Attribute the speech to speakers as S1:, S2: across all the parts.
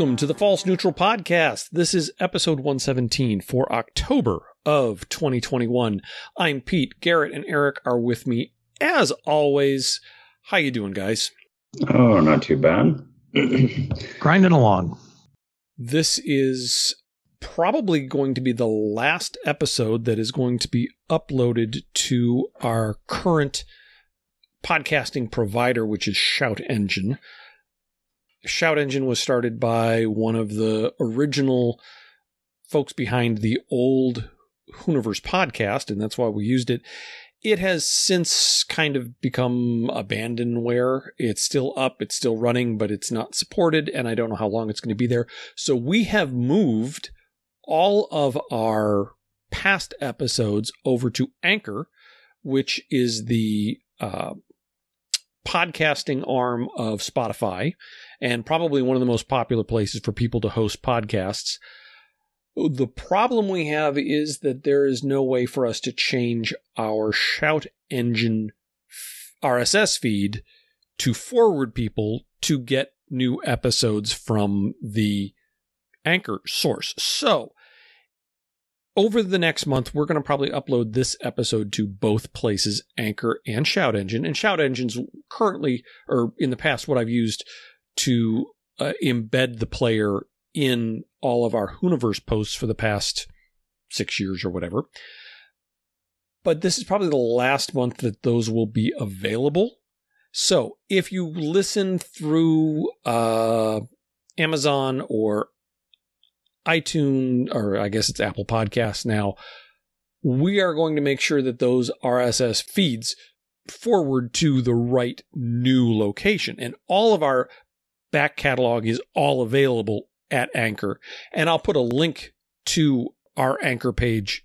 S1: Welcome to the False Neutral Podcast. This is episode 117 for October of 2021. I'm Pete. Garrett and Eric are with me as always. How you doing, guys?
S2: Oh, not too bad.
S3: Grinding along.
S1: This is probably going to be the last episode that is going to be uploaded to our current podcasting provider, which is Shout Engine. Shout Engine was started by one of the original folks behind the old Hooniverse podcast, and that's why we used it. It has since kind of become abandonware. It's still up, it's still running, but it's not supported, and I don't know how long it's going to be there. So we have moved all of our past episodes over to Anchor, which is the uh, podcasting arm of Spotify and probably one of the most popular places for people to host podcasts. The problem we have is that there is no way for us to change our Shout Engine RSS feed to forward people to get new episodes from the Anchor source. So, over the next month, we're going to probably upload this episode to both places, Anchor and Shout Engine. And Shout Engine's currently, or in the past, what I've used to uh, embed the player in all of our Hooniverse posts for the past six years or whatever. But this is probably the last month that those will be available. So if you listen through uh, Amazon or iTunes, or I guess it's Apple Podcasts now, we are going to make sure that those RSS feeds forward to the right new location. And all of our back catalog is all available at Anchor. And I'll put a link to our Anchor page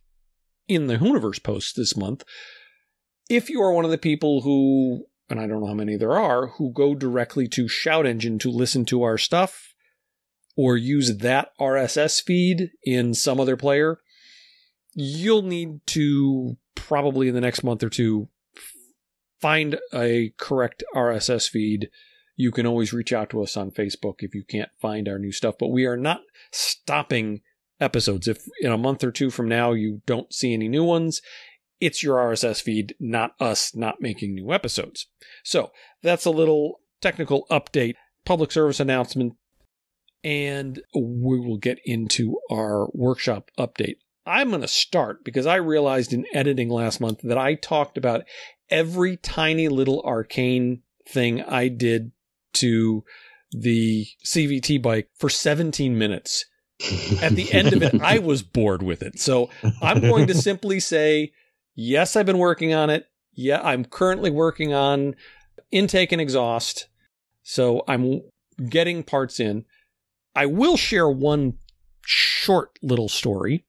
S1: in the Hooniverse post this month. If you are one of the people who, and I don't know how many there are, who go directly to Shout Engine to listen to our stuff or use that RSS feed in some other player, you'll need to probably in the next month or two find a correct RSS feed you can always reach out to us on Facebook if you can't find our new stuff. But we are not stopping episodes. If in a month or two from now you don't see any new ones, it's your RSS feed, not us not making new episodes. So that's a little technical update, public service announcement, and we will get into our workshop update. I'm going to start because I realized in editing last month that I talked about every tiny little arcane thing I did to the CVT bike for 17 minutes. At the end of it, I was bored with it. So I'm going to simply say, yes, I've been working on it. Yeah, I'm currently working on intake and exhaust. So I'm getting parts in. I will share one short little story.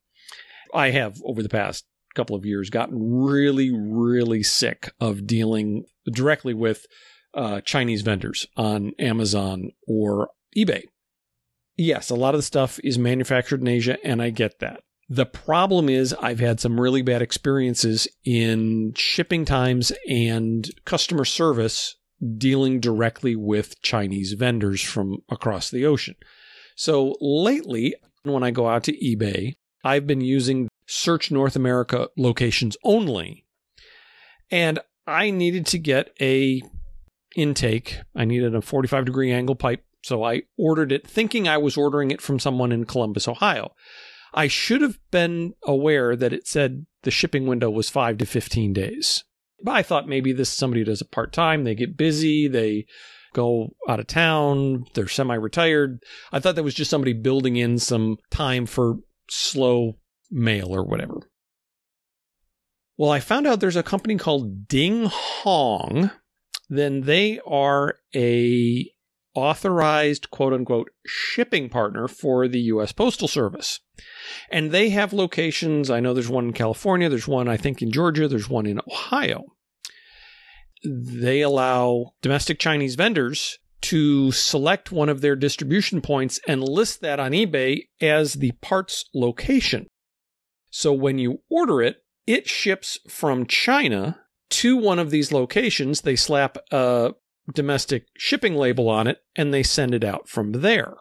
S1: I have over the past couple of years gotten really, really sick of dealing directly with uh, Chinese vendors on Amazon or eBay. Yes, a lot of the stuff is manufactured in Asia, and I get that. The problem is, I've had some really bad experiences in shipping times and customer service dealing directly with Chinese vendors from across the ocean. So lately, when I go out to eBay, I've been using search North America locations only. And I needed to get a intake. I needed a 45 degree angle pipe, so I ordered it thinking I was ordering it from someone in Columbus, Ohio. I should have been aware that it said the shipping window was 5 to 15 days. But I thought maybe this somebody does it part time, they get busy, they go out of town, they're semi retired. I thought that was just somebody building in some time for slow mail or whatever. Well, I found out there's a company called Ding Hong then they are a authorized quote unquote shipping partner for the US Postal Service. And they have locations, I know there's one in California, there's one I think in Georgia, there's one in Ohio. They allow domestic Chinese vendors to select one of their distribution points and list that on eBay as the parts location. So when you order it, it ships from China to one of these locations, they slap a domestic shipping label on it and they send it out from there.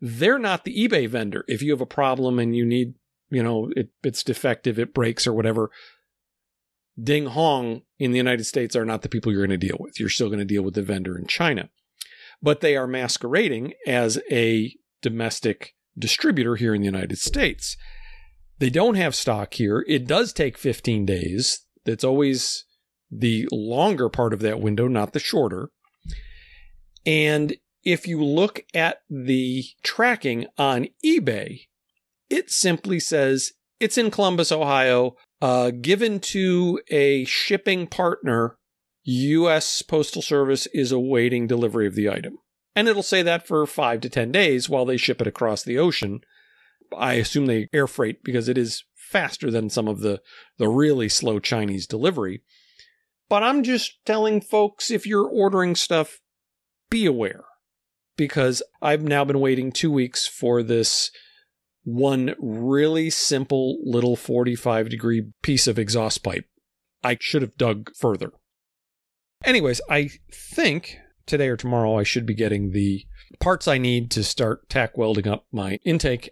S1: They're not the eBay vendor. If you have a problem and you need, you know, it, it's defective, it breaks or whatever, Ding Hong in the United States are not the people you're going to deal with. You're still going to deal with the vendor in China. But they are masquerading as a domestic distributor here in the United States. They don't have stock here. It does take 15 days. That's always the longer part of that window, not the shorter. And if you look at the tracking on eBay, it simply says it's in Columbus, Ohio, uh, given to a shipping partner. U.S. Postal Service is awaiting delivery of the item. And it'll say that for five to 10 days while they ship it across the ocean. I assume they air freight because it is faster than some of the, the really slow Chinese delivery. But I'm just telling folks if you're ordering stuff, be aware because I've now been waiting two weeks for this one really simple little 45 degree piece of exhaust pipe. I should have dug further. Anyways, I think today or tomorrow I should be getting the parts I need to start tack welding up my intake.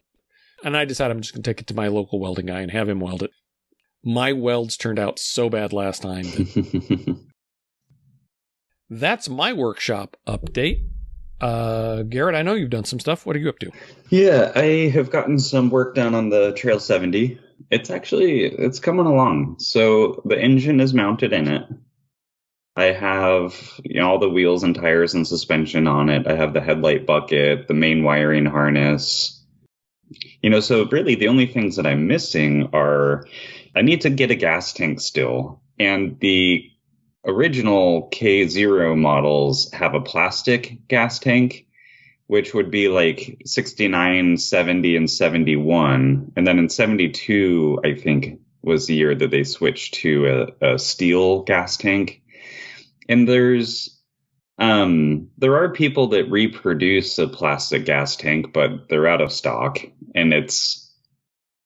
S1: And I decided I'm just going to take it to my local welding guy and have him weld it. My welds turned out so bad last time. That That's my workshop update. Uh, Garrett, I know you've done some stuff. What are you up to?
S2: Yeah, I have gotten some work done on the Trail 70. It's actually it's coming along. So the engine is mounted in it. I have you know, all the wheels and tires and suspension on it. I have the headlight bucket, the main wiring harness. You know, so really the only things that I'm missing are I need to get a gas tank still. And the original K0 models have a plastic gas tank, which would be like 69, 70, and 71. And then in 72, I think was the year that they switched to a, a steel gas tank. And there's, um, there are people that reproduce a plastic gas tank, but they're out of stock. And it's,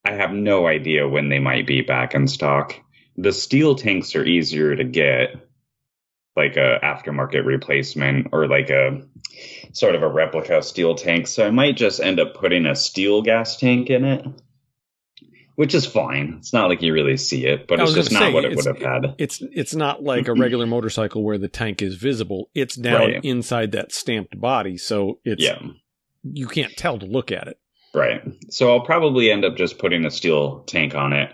S2: I have no idea when they might be back in stock. The steel tanks are easier to get, like a aftermarket replacement or like a sort of a replica steel tank. So I might just end up putting a steel gas tank in it, which is fine. It's not like you really see it, but it's just not say, what it would have had.
S1: It's it's not like a regular motorcycle where the tank is visible. It's down right. inside that stamped body, so it's yeah. you can't tell to look at it.
S2: Right. So I'll probably end up just putting a steel tank on it.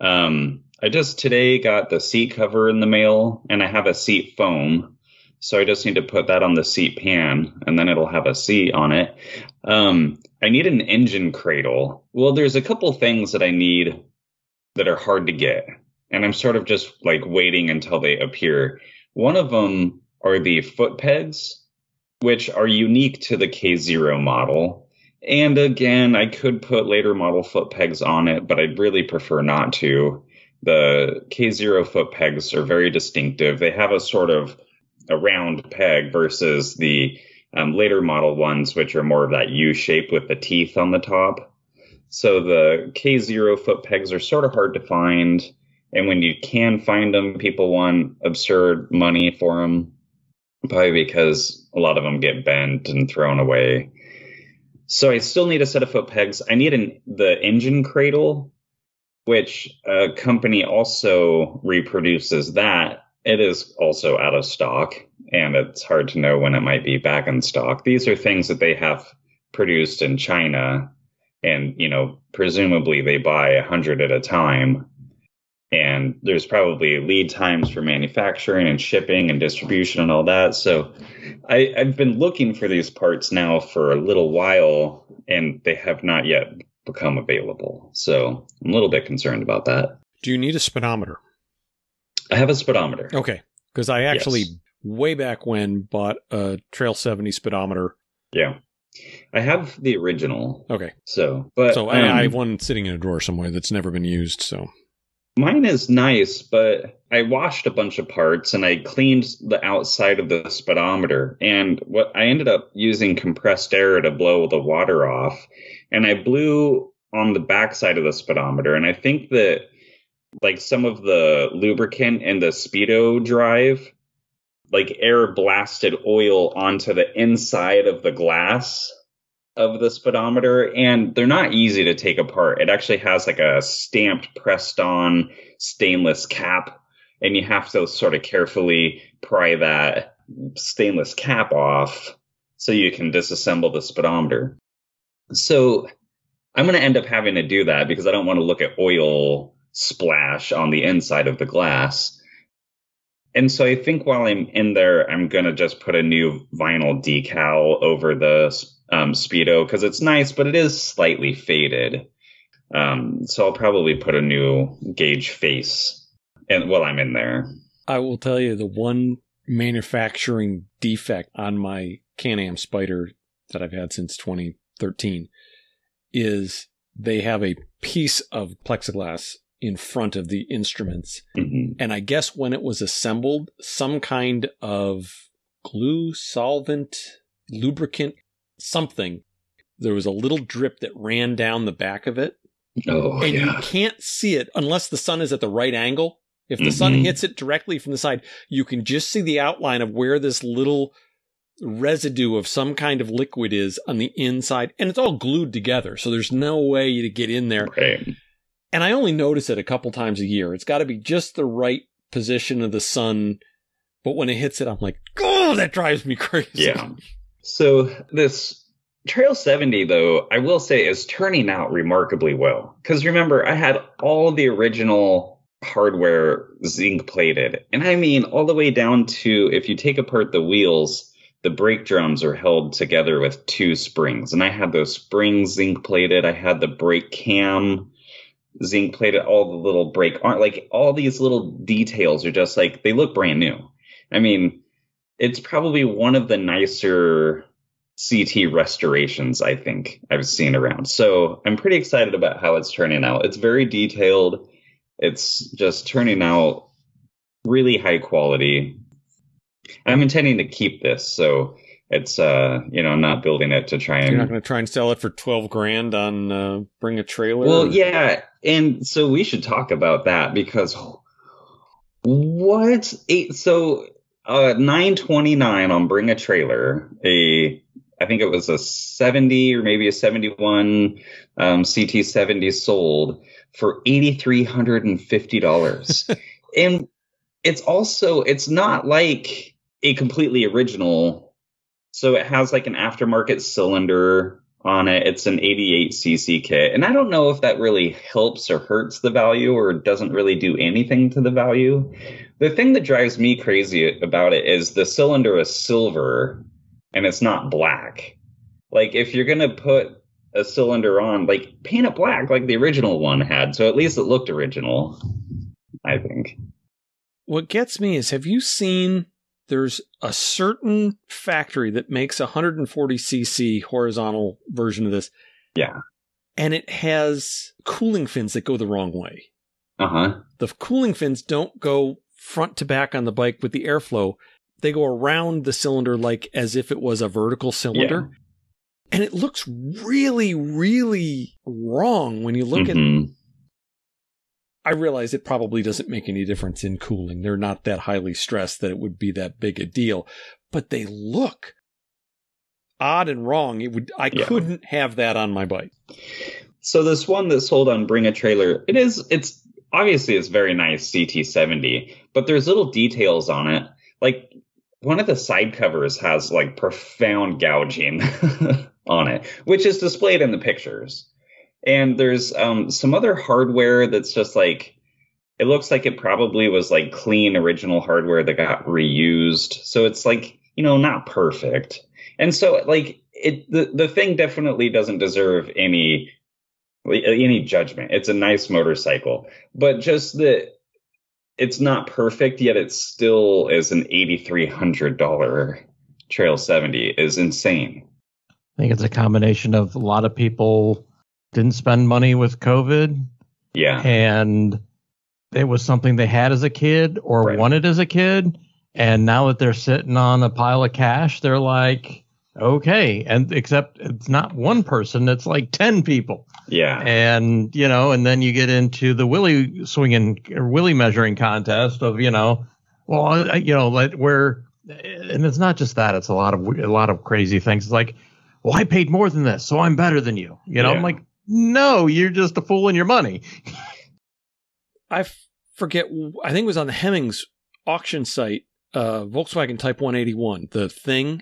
S2: Um, I just today got the seat cover in the mail and I have a seat foam. So I just need to put that on the seat pan and then it'll have a seat on it. Um, I need an engine cradle. Well, there's a couple things that I need that are hard to get. And I'm sort of just like waiting until they appear. One of them are the foot pegs, which are unique to the K0 model. And again, I could put later model foot pegs on it, but I'd really prefer not to. The K0 foot pegs are very distinctive. They have a sort of a round peg versus the um, later model ones, which are more of that U shape with the teeth on the top. So the K0 foot pegs are sort of hard to find. And when you can find them, people want absurd money for them, probably because a lot of them get bent and thrown away. So I still need a set of foot pegs. I need an, the engine cradle, which a company also reproduces that. It is also out of stock, and it's hard to know when it might be back in stock. These are things that they have produced in China, and you know, presumably they buy a hundred at a time and there's probably lead times for manufacturing and shipping and distribution and all that. So I, have been looking for these parts now for a little while, and they have not yet become available. So I'm a little bit concerned about that.
S1: Do you need a speedometer?
S2: I have a speedometer.
S1: Okay, because I actually yes. way back when bought a Trail 70 speedometer.
S2: Yeah. I have the original.
S1: Okay.
S2: So, but
S1: so um, I have one sitting in a drawer somewhere that's never been used. So
S2: Mine is nice, but I washed a bunch of parts and I cleaned the outside of the speedometer. And what I ended up using compressed air to blow the water off. And I blew on the backside of the speedometer. And I think that like some of the lubricant in the speedo drive, like air blasted oil onto the inside of the glass of the speedometer and they're not easy to take apart. It actually has like a stamped pressed on stainless cap and you have to sort of carefully pry that stainless cap off so you can disassemble the speedometer. So I'm going to end up having to do that because I don't want to look at oil splash on the inside of the glass. And so I think while I'm in there, I'm going to just put a new vinyl decal over the um, Speedo because it's nice, but it is slightly faded. Um, so I'll probably put a new gauge face and while I'm in there.
S1: I will tell you the one manufacturing defect on my Can-Am Spyder that I've had since 2013 is they have a piece of plexiglass in front of the instruments.
S2: Mm-hmm.
S1: And I guess when it was assembled, some kind of glue, solvent, lubricant, something, there was a little drip that ran down the back of it.
S2: Oh,
S1: and
S2: yeah.
S1: you can't see it unless the sun is at the right angle. If the sun
S2: Mhm.
S1: hits it directly from the side, you can just see the outline of where this little residue of some kind of liquid is on the inside. And it's all glued together. So there's no way to get in there.
S2: Right.
S1: And I only notice it a couple times a year. It's got to be just the right position of the sun. But when it hits it, I'm like, oh, that drives me crazy.
S2: Yeah. So this Trail 70, though, I will say is turning out remarkably well. Because remember, I had all the original hardware zinc plated. And I mean, all the way down to if you take apart the wheels, the brake drums are held together with two springs. And I had those springs zinc plated. I had the brake cam zinc plated, all the little brake aren't like all these little details are just like they look brand new. I mean, it's probably one of the nicer CT restorations I think I've seen around. So I'm pretty excited about how it's turning out. It's very detailed. It's just turning out really high quality. I'm intending to keep this, so it's uh you know I'm not building it to try and
S1: You're not going to try and sell it for 12 grand on uh, Bring a Trailer?
S2: well, yeah, and so we should talk about that because what eight so uh 929 on Bring a Trailer, a I think it was a 70 or maybe a 71 um, CT70 sold for $8350. and it's also it's not like a completely original so it has like an aftermarket cylinder on it. It's an 88cc kit. And I don't know if that really helps or hurts the value or doesn't really do anything to the value. The thing that drives me crazy about it is the cylinder is silver and it's not black. Like if you're going to put a cylinder on, like paint it black like the original one had. So at least it looked original, I think.
S1: What gets me is have you seen there's a certain factory that makes a 140cc horizontal version of this.
S2: Yeah.
S1: And it has cooling fins that go the wrong way.
S2: Uh huh.
S1: The cooling fins don't go front to back on the bike with the airflow. They go around the cylinder like as if it was a vertical cylinder. And it looks really, really wrong when you look at
S2: Mhm.
S1: I realize it probably doesn't make any difference in cooling. They're not that highly stressed that it would be that big a deal, but they look odd and wrong. It would I
S2: Yeah.
S1: couldn't have that on my bike.
S2: So this one that's sold on Bring a Trailer, it is it's obviously it's very nice CT70, but there's little details on it. Like one of the side covers has like profound gouging on it, which is displayed in the pictures. And there's um, some other hardware that's just like it looks like it probably was like clean original hardware that got reused. So it's like, you know, not perfect. And so like it the, the thing definitely doesn't deserve any any judgment. It's a nice motorcycle, but just that it's not perfect yet. It still is an eighty three hundred dollar Trail seventy is insane.
S3: I think it's a combination of a lot of people didn't spend money with COVID
S2: Yeah,
S3: and it was something they had as a kid or
S2: Right.
S3: wanted as a kid. And now that they're sitting on a pile of cash, they're like, okay. And except it's not one person, it's like 10 people.
S2: yeah,
S3: And, you know, and then you get into the willy swinging or willy measuring contest of, you know, well, I- you know, like where, and it's not just that, it's a lot of, a lot of crazy things. It's like, well, I paid more than this, so I'm better than you. You know,
S2: Yeah.
S3: I'm like, no, you're just a fool in your money.
S1: i forget. I think it was on the Hemmings auction site. Uh, Volkswagen Type 181, the thing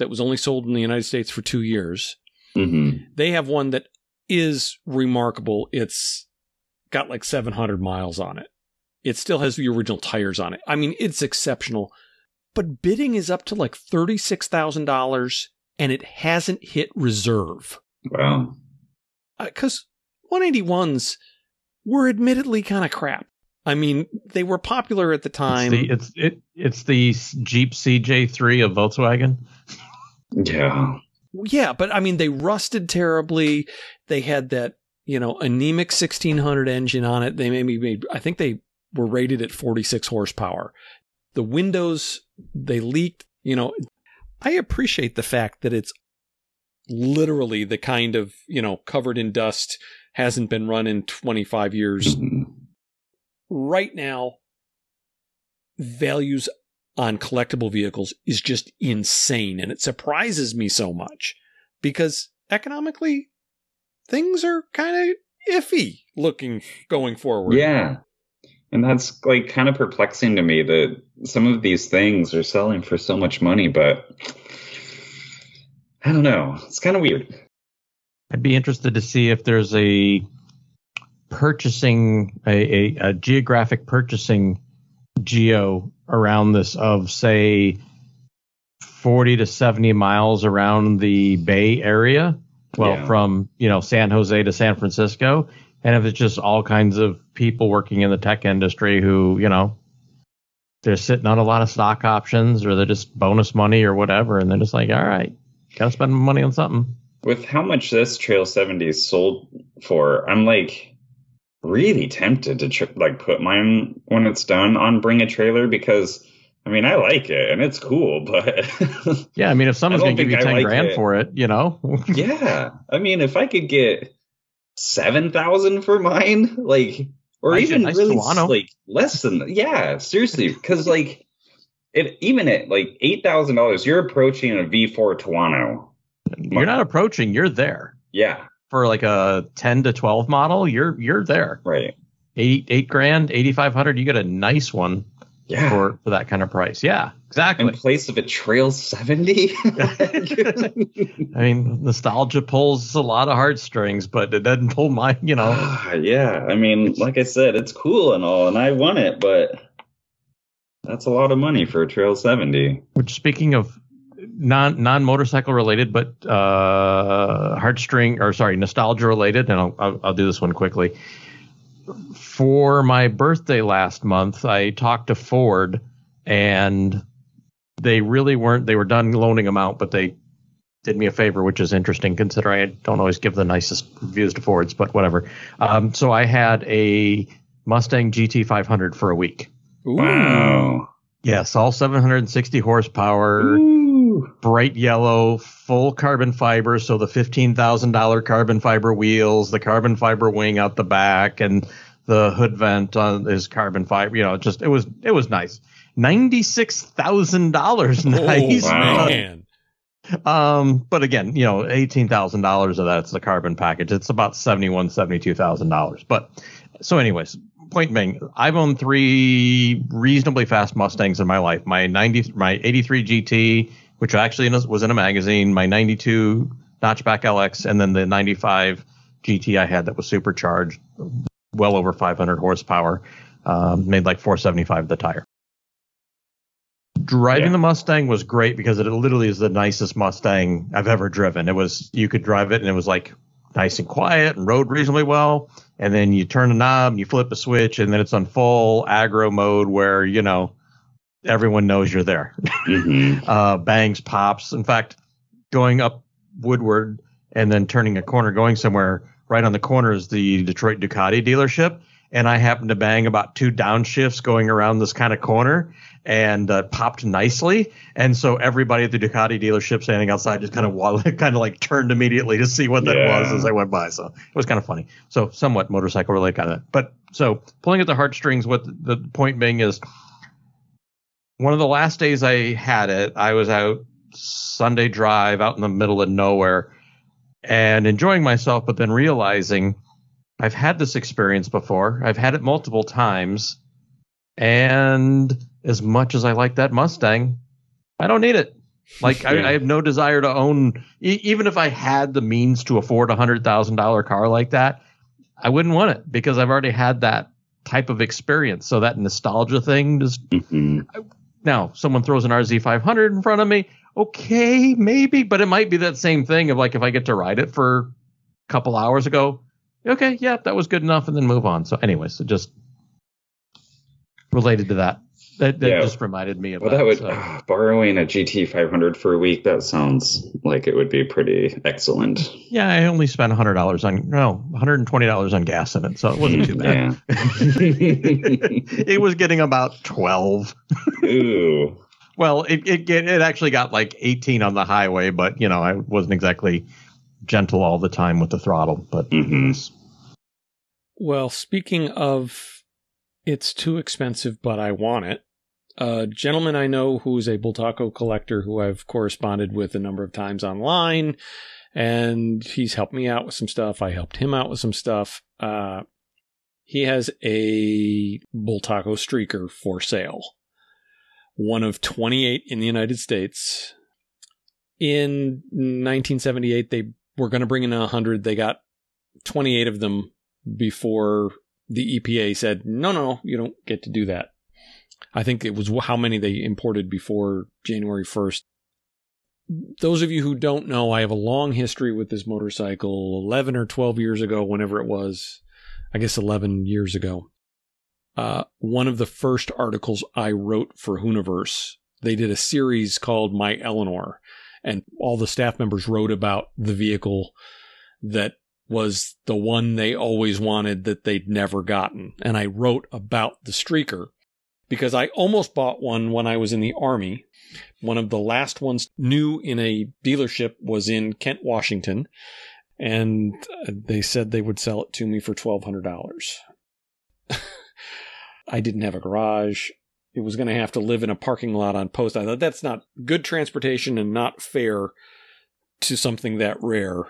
S1: that was only sold in the United States for two years.
S2: hmm
S1: They have one that is remarkable. It's got like 700 miles on it. It still has the original tires on it. I mean, it's exceptional. But bidding is up to like $36,000 and it hasn't hit reserve.
S2: Wow.
S1: Because 181s were admittedly kind of crap. I mean, they were popular at the time.
S3: It's the, it's it it's the Jeep CJ3 of Volkswagen.
S2: Yeah.
S1: Yeah, but I mean, they rusted terribly. They had that, you know, anemic 1600 engine on it. They maybe made, I think they were rated at 46 horsepower. The windows, they leaked, you know. I appreciate the fact that it's literally the kind of, you know, covered in dust, hasn't been run in 25 years.
S2: Mhm.
S1: Right now, values on collectible vehicles is just insane. And it surprises me so much because economically, things are kind of iffy looking going forward.
S2: Yeah. And that's like kind of perplexing to me that some of these things are selling for so much money, but I don't know. It's kind of weird.
S3: I'd be interested to see if there's a purchasing a, a, a geographic purchasing geo around this of say 40 to 70 miles around the Bay Area. Well,
S2: Yeah.
S3: from you know San Jose to San Francisco, and if it's just all kinds of people working in the tech industry who you know they're sitting on a lot of stock options or they're just bonus money or whatever, and they're just like, all right, gotta spend money on something.
S2: With how much this Trail 70 sold for, I'm like really tempted to tr- like put mine when it's done on Bring a Trailer because I mean I like it and it's cool, but
S3: Yeah, I mean, if someone's gonna give you
S2: I
S3: 10
S2: like
S3: grand
S2: it.
S3: for it, you know?
S2: yeah, I mean if I could get seven thousand for mine, like or even
S3: nice
S2: really
S3: Tuono.
S2: like less than yeah, seriously, because like it even at like eight thousand dollars, you're approaching a V4 Tuono.
S3: You're not approaching, you're there.
S2: Yeah,
S3: For like a 10 to 12 model, you're you're there.
S2: right.
S3: Eight eight grand, 8500, you get a nice one
S2: Yeah.
S3: for for that kind of price. Yeah, exactly.
S2: in place of a Trail 70.
S3: I mean, nostalgia pulls a lot of heartstrings, but it doesn't pull my, you know.
S2: Ah, yeah, I mean, like I said, it's cool and all, and I want it, but that's a lot of money for a Trail 70.
S3: Which, speaking of non non motorcycle related, but uh, heartstring or sorry, nostalgia related, and I'll, I'll I'll do this one quickly. For my birthday last month, I talked to Ford, and they really weren't. They were done loaning them out, but they did me a favor, which is interesting considering I don't always give the nicest reviews to Fords, but whatever. Um, so I had a Mustang GT500 for a week.
S1: Ooh.
S2: Wow.
S3: Yes, all 760 horsepower,
S2: Ooh.
S3: Bright yellow, full carbon fiber. So the $15,000 carbon fiber wheels, the carbon fiber wing out the back, and the hood vent on is carbon fiber. You know, just it was it was nice. Ninety-six thousand dollars, nice.
S1: Oh,
S2: Wow.
S1: man.
S3: Um, but again, you know, eighteen thousand dollars of that's the carbon package. It's about seventy-one, seventy-two thousand dollars. But so, anyways, point being, I've owned three reasonably fast Mustangs in my life. My ninety, my eighty-three GT, which actually was in a magazine. My ninety-two Notchback LX, and then the ninety-five GT I had that was supercharged, well over five hundred horsepower. Um, made like four seventy-five the tire. Driving
S2: Yeah.
S3: the Mustang was great because it literally is the nicest Mustang I've ever driven. It was you could drive it and it was like nice and quiet and rode reasonably well. And then you turn a knob and you flip a switch and then it's on full aggro mode where you know everyone knows you're there.
S2: Mhm.
S3: uh, bangs, pops. In fact, going up Woodward and then turning a corner, going somewhere right on the corner is the Detroit Ducati dealership. And I happened to bang about two downshifts going around this kind of corner and uh, popped nicely. And so everybody at the Ducati dealership standing outside just kind of kind of like turned immediately to see what that
S2: Yeah.
S3: was as I went by. So it was kind of funny. So somewhat motorcycle related kind of. But so pulling at the heartstrings, what the point being is one of the last days I had it, I was out Sunday drive out in the middle of nowhere and enjoying myself, but then realizing I've had this experience before. I've had it multiple times. And as much as I like that Mustang, I don't need it. Like I,
S2: Yeah.
S3: I have no desire to own, e- even if I had the means to afford a hundred thousand dollar car like that, I wouldn't want it because I've already had that type of experience. So that nostalgia thing just
S2: Mhm.
S3: Now someone throws an RZ500 in front of me, okay, maybe, but it might be that same thing of like if I get to ride it for a couple hours ago, okay, yeah, that was good enough, and then move on. So, anyways, it just related to that. That, that
S2: Yeah.
S3: just reminded me of
S2: Well,
S3: that.
S2: that would
S3: so.
S2: ah, borrowing a GT 500 for a week. That sounds like it would be pretty excellent.
S3: Yeah, I only spent hundred dollars on no, one hundred and twenty dollars on gas in it, so it wasn't too bad. It was getting about twelve.
S2: Ooh.
S3: Well, it, it it actually got like eighteen on the highway, but you know I wasn't exactly gentle all the time with the throttle. But
S2: Mhm.
S1: Well, speaking of it's too expensive, but I want it. A gentleman I know who's a Bultaco collector who I've corresponded with a number of times online, and he's helped me out with some stuff. I helped him out with some stuff. Uh, he has a Bultaco Streaker for sale, one of 28 in the United States. In 1978, they were going to bring in 100. They got 28 of them before the EPA said, no, no, you don't get to do that. I think it was how many they imported before January 1st. Those of you who don't know, I have a long history with this motorcycle, 11 or 12 years ago, whenever it was, I guess 11 years ago. Uh, one of the first articles I wrote for Hooniverse, they did a series called My Eleanor, and all the staff members wrote about the vehicle that was the one they always wanted that they'd never gotten. And I wrote about the Streaker because I almost bought one when I was in the Army. One of the last ones new in a dealership was in Kent, Washington. And uh, they said they would sell it to me for $1,200. I didn't have a garage. It was going to have to live in a parking lot on post. I thought that's not good transportation and not fair to something that rare.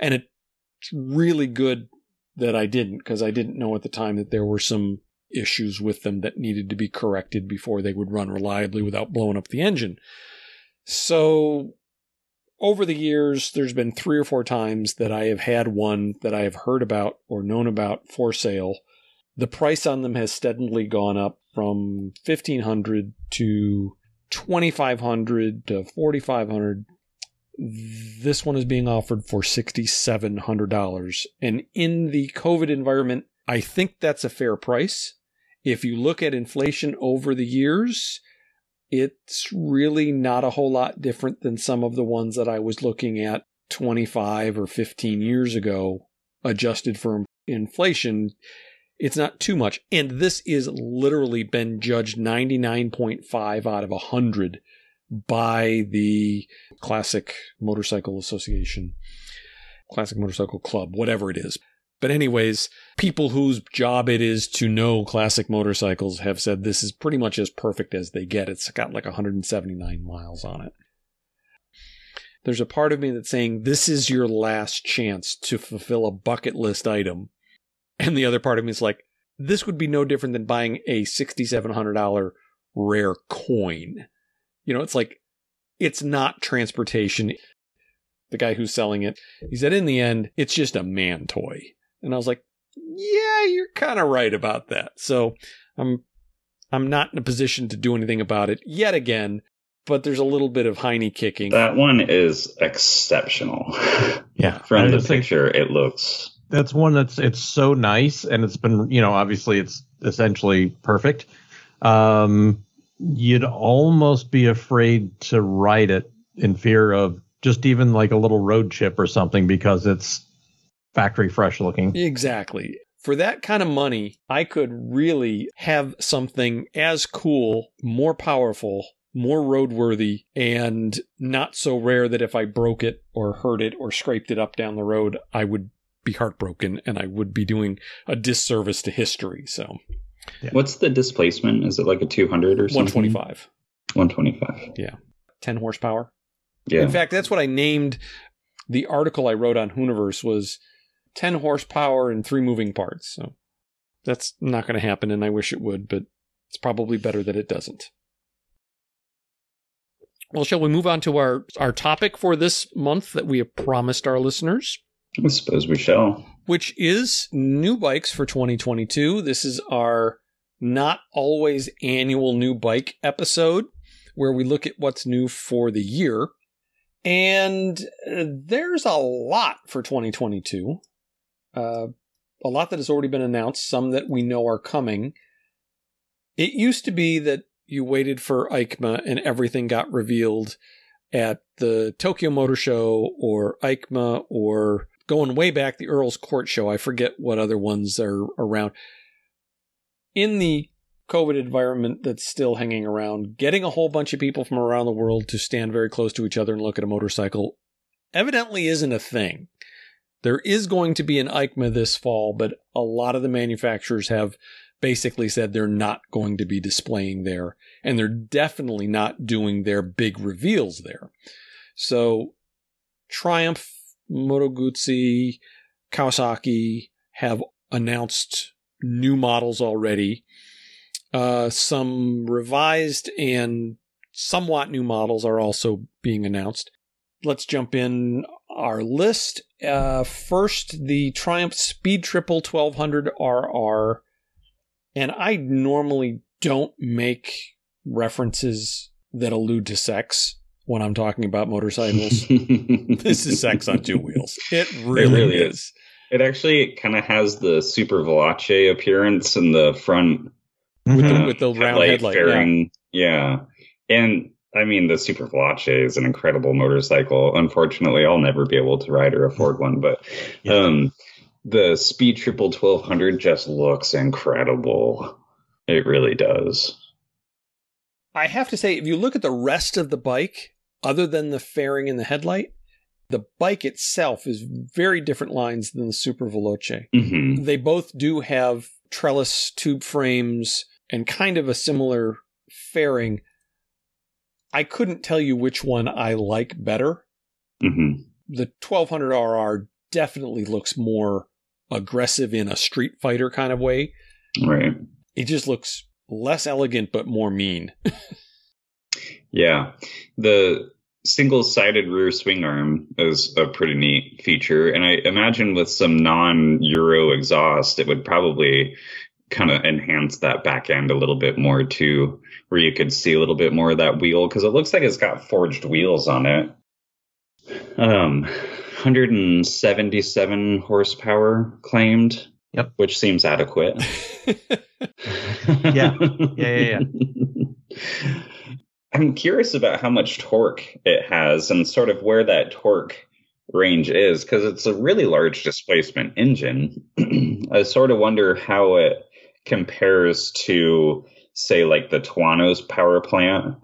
S1: And it's really good that I didn't because I didn't know at the time that there were some issues with them that needed to be corrected before they would run reliably without blowing up the engine. So over the years, there's been three or four times that I have had one that I have heard about or known about for sale. The price on them has steadily gone up from 1500 to 2500 to 4500 this one is being offered for $6,700. And in the COVID environment, I think that's a fair price. If you look at inflation over the years, it's really not a whole lot different than some of the ones that I was looking at 25 or 15 years ago, adjusted for inflation. It's not too much. And this is literally been judged 99.5 out of 100 by the Classic Motorcycle Association, Classic Motorcycle Club, whatever it is. But, anyways, people whose job it is to know classic motorcycles have said this is pretty much as perfect as they get. It's got like 179 miles on it. There's a part of me that's saying this is your last chance to fulfill a bucket list item. And the other part of me is like, this would be no different than buying a $6,700 rare coin. You know, it's like, it's not transportation. The guy who's selling it, he said, in the end, it's just a man toy. And I was like, yeah, you're kind of right about that. So I'm, I'm not in a position to do anything about it yet again, but there's a little bit of hiney kicking.
S2: That one is exceptional.
S3: yeah,
S2: From the
S3: just think
S2: picture, it looks.
S3: That's one that's it's so nice, and it's been you know obviously it's essentially perfect. Um, you'd almost be afraid to ride it in fear of just even like a little road chip or something because it's factory fresh looking.
S1: Exactly. For that kind of money, I could really have something as cool, more powerful, more roadworthy, and not so rare that if I broke it or hurt it or scraped it up down the road, I would be heartbroken and I would be doing a disservice to history. So,
S2: What's the displacement? Is it like a 200 or something?
S1: 125,
S2: 125. Yeah.
S1: 10 horsepower.
S2: Yeah.
S1: In fact, that's what I named the article I wrote on Hooniverse was 10 horsepower and three moving parts. So that's not going to happen, and I wish it would, but it's probably better that it doesn't. Well, shall we move on to our, our topic for this month that we have promised our listeners?
S2: I suppose we shall.
S1: Which is new bikes for 2022. This is our not always annual new bike episode where we look at what's new for the year. And uh, there's a lot for 2022. Uh, a lot that has already been announced, some that we know are coming. It used to be that you waited for EICMA and everything got revealed at the Tokyo Motor Show or EICMA or going way back the Earl's Court Show. I forget what other ones are around. In the COVID environment that's still hanging around, getting a whole bunch of people from around the world to stand very close to each other and look at a motorcycle evidently isn't a thing. There is going to be an EICMA this fall, but a lot of the manufacturers have basically said they're not going to be displaying there, and they're definitely not doing their big reveals there. So, Triumph, Moto Guzzi, Kawasaki have announced new models already. Uh, some revised and somewhat new models are also being announced. Let's jump in our list. Uh, first, the Triumph Speed Triple 1200 RR. And I normally don't make references that allude to sex when I'm talking about motorcycles. this is sex on two wheels. It really,
S2: really
S1: is.
S2: is. It actually kind of has the Super Veloce appearance in the front
S1: With the,
S2: uh,
S1: with the round
S2: headlight
S1: headlight. yeah.
S2: Yeah. And I mean, the Super Veloce is an incredible motorcycle. Unfortunately, I'll never be able to ride or afford one, but
S3: Yeah.
S2: um, the Speed Triple 1200 just looks incredible. It really does.
S1: I have to say, if you look at the rest of the bike, other than the fairing and the headlight, the bike itself is very different lines than the Super Veloce.
S2: hmm
S1: They both do have trellis tube frames and kind of a similar fairing. I couldn't tell you which one I like better.
S2: hmm
S1: The 1200 RR definitely looks more aggressive in a street fighter kind of way.
S2: Right.
S1: It just looks less elegant but more mean.
S2: Yeah. The single sided rear swing arm is a pretty neat feature. And I imagine with some non Euro exhaust, it would probably kind of enhance that back end a little bit more too, where you could see a little bit more of that wheel because it looks like it's got forged wheels on it. Um, 177 horsepower claimed.
S3: Yep.
S2: Which seems adequate.
S3: Yeah. Yeah, yeah,
S2: I'm curious about how much torque it has and sort of where that torque range is because it's a really large displacement engine. I sort of wonder how it compares to, say, like the Tuono's power plant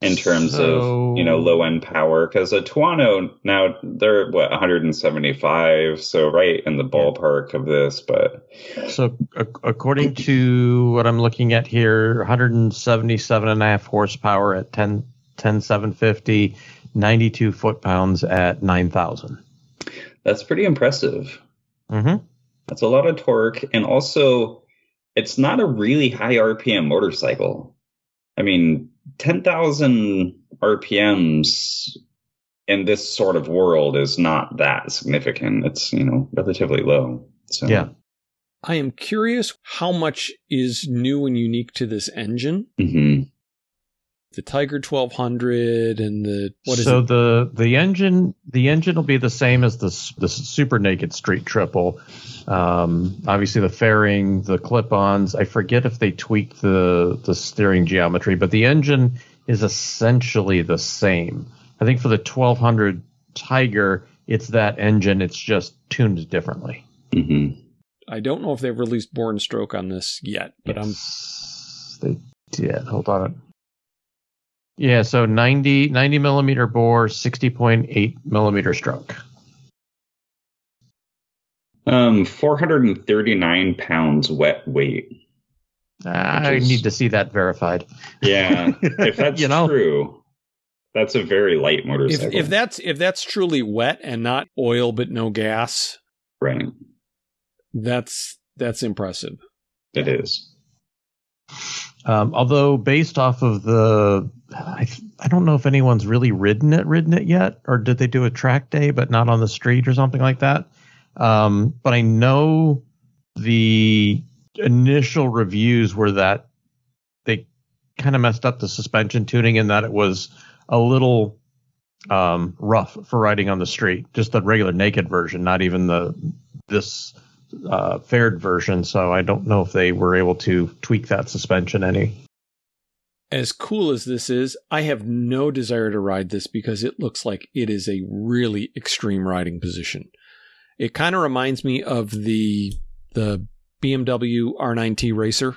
S2: in terms
S3: So-
S2: of you know low end power because a Tuono now they're what 175 so right in the ballpark of this but
S3: So, ac- according to what I'm looking at here, 177 and a half horsepower at 10, 10750, 92 foot pounds at 9,000.
S2: that's pretty impressive
S3: Mm-hmm.
S2: That's a lot of torque. And also, it's not a really high RPM motorcycle. I mean, 10,000 RPMs in this sort of world is not that significant. It's, you know, relatively low. So,
S3: Yeah.
S1: I am curious how much is new and unique to this engine.
S2: hmm
S1: The Tiger 1200 and the what is
S3: so
S1: it?
S3: the the engine the engine will be the same as the the super naked street triple. Um, obviously the fairing, the clip-ons. I forget if they tweaked the the steering geometry, but the engine is essentially the same. I think for the 1200 Tiger, it's that engine. It's just tuned differently.
S2: hmm
S1: I don't know if they've released bore and stroke on this yet, but I'm
S3: Yes, they did. Hold on. Yeah, so 90, 90 millimeter bore, 60.8 millimeter stroke.
S2: Um, 439 pounds wet weight.
S3: I
S2: is-
S3: need to see that verified.
S2: Yeah. if that's
S3: You know?
S2: true. That's a very light
S1: If
S2: motorcycle.
S1: if that's if that's truly wet and not oil but no gas,
S2: right,
S1: that's that's impressive.
S2: it is.
S3: Um, although based off of the, I, I don't know if anyone's really ridden it, ridden it yet, or did they do a track day but not on the street or something like that? Um, but I know the initial reviews were that they kind of messed up the suspension tuning in that it was a little um, rough for riding on the street, just the regular naked version, not even the this uh, fared version. So I don't know if they were able to tweak that suspension any.
S1: As cool as this is, I have no desire to ride this because it looks like it is a really extreme riding position. It kind of reminds me of the the BMW R9T Racer,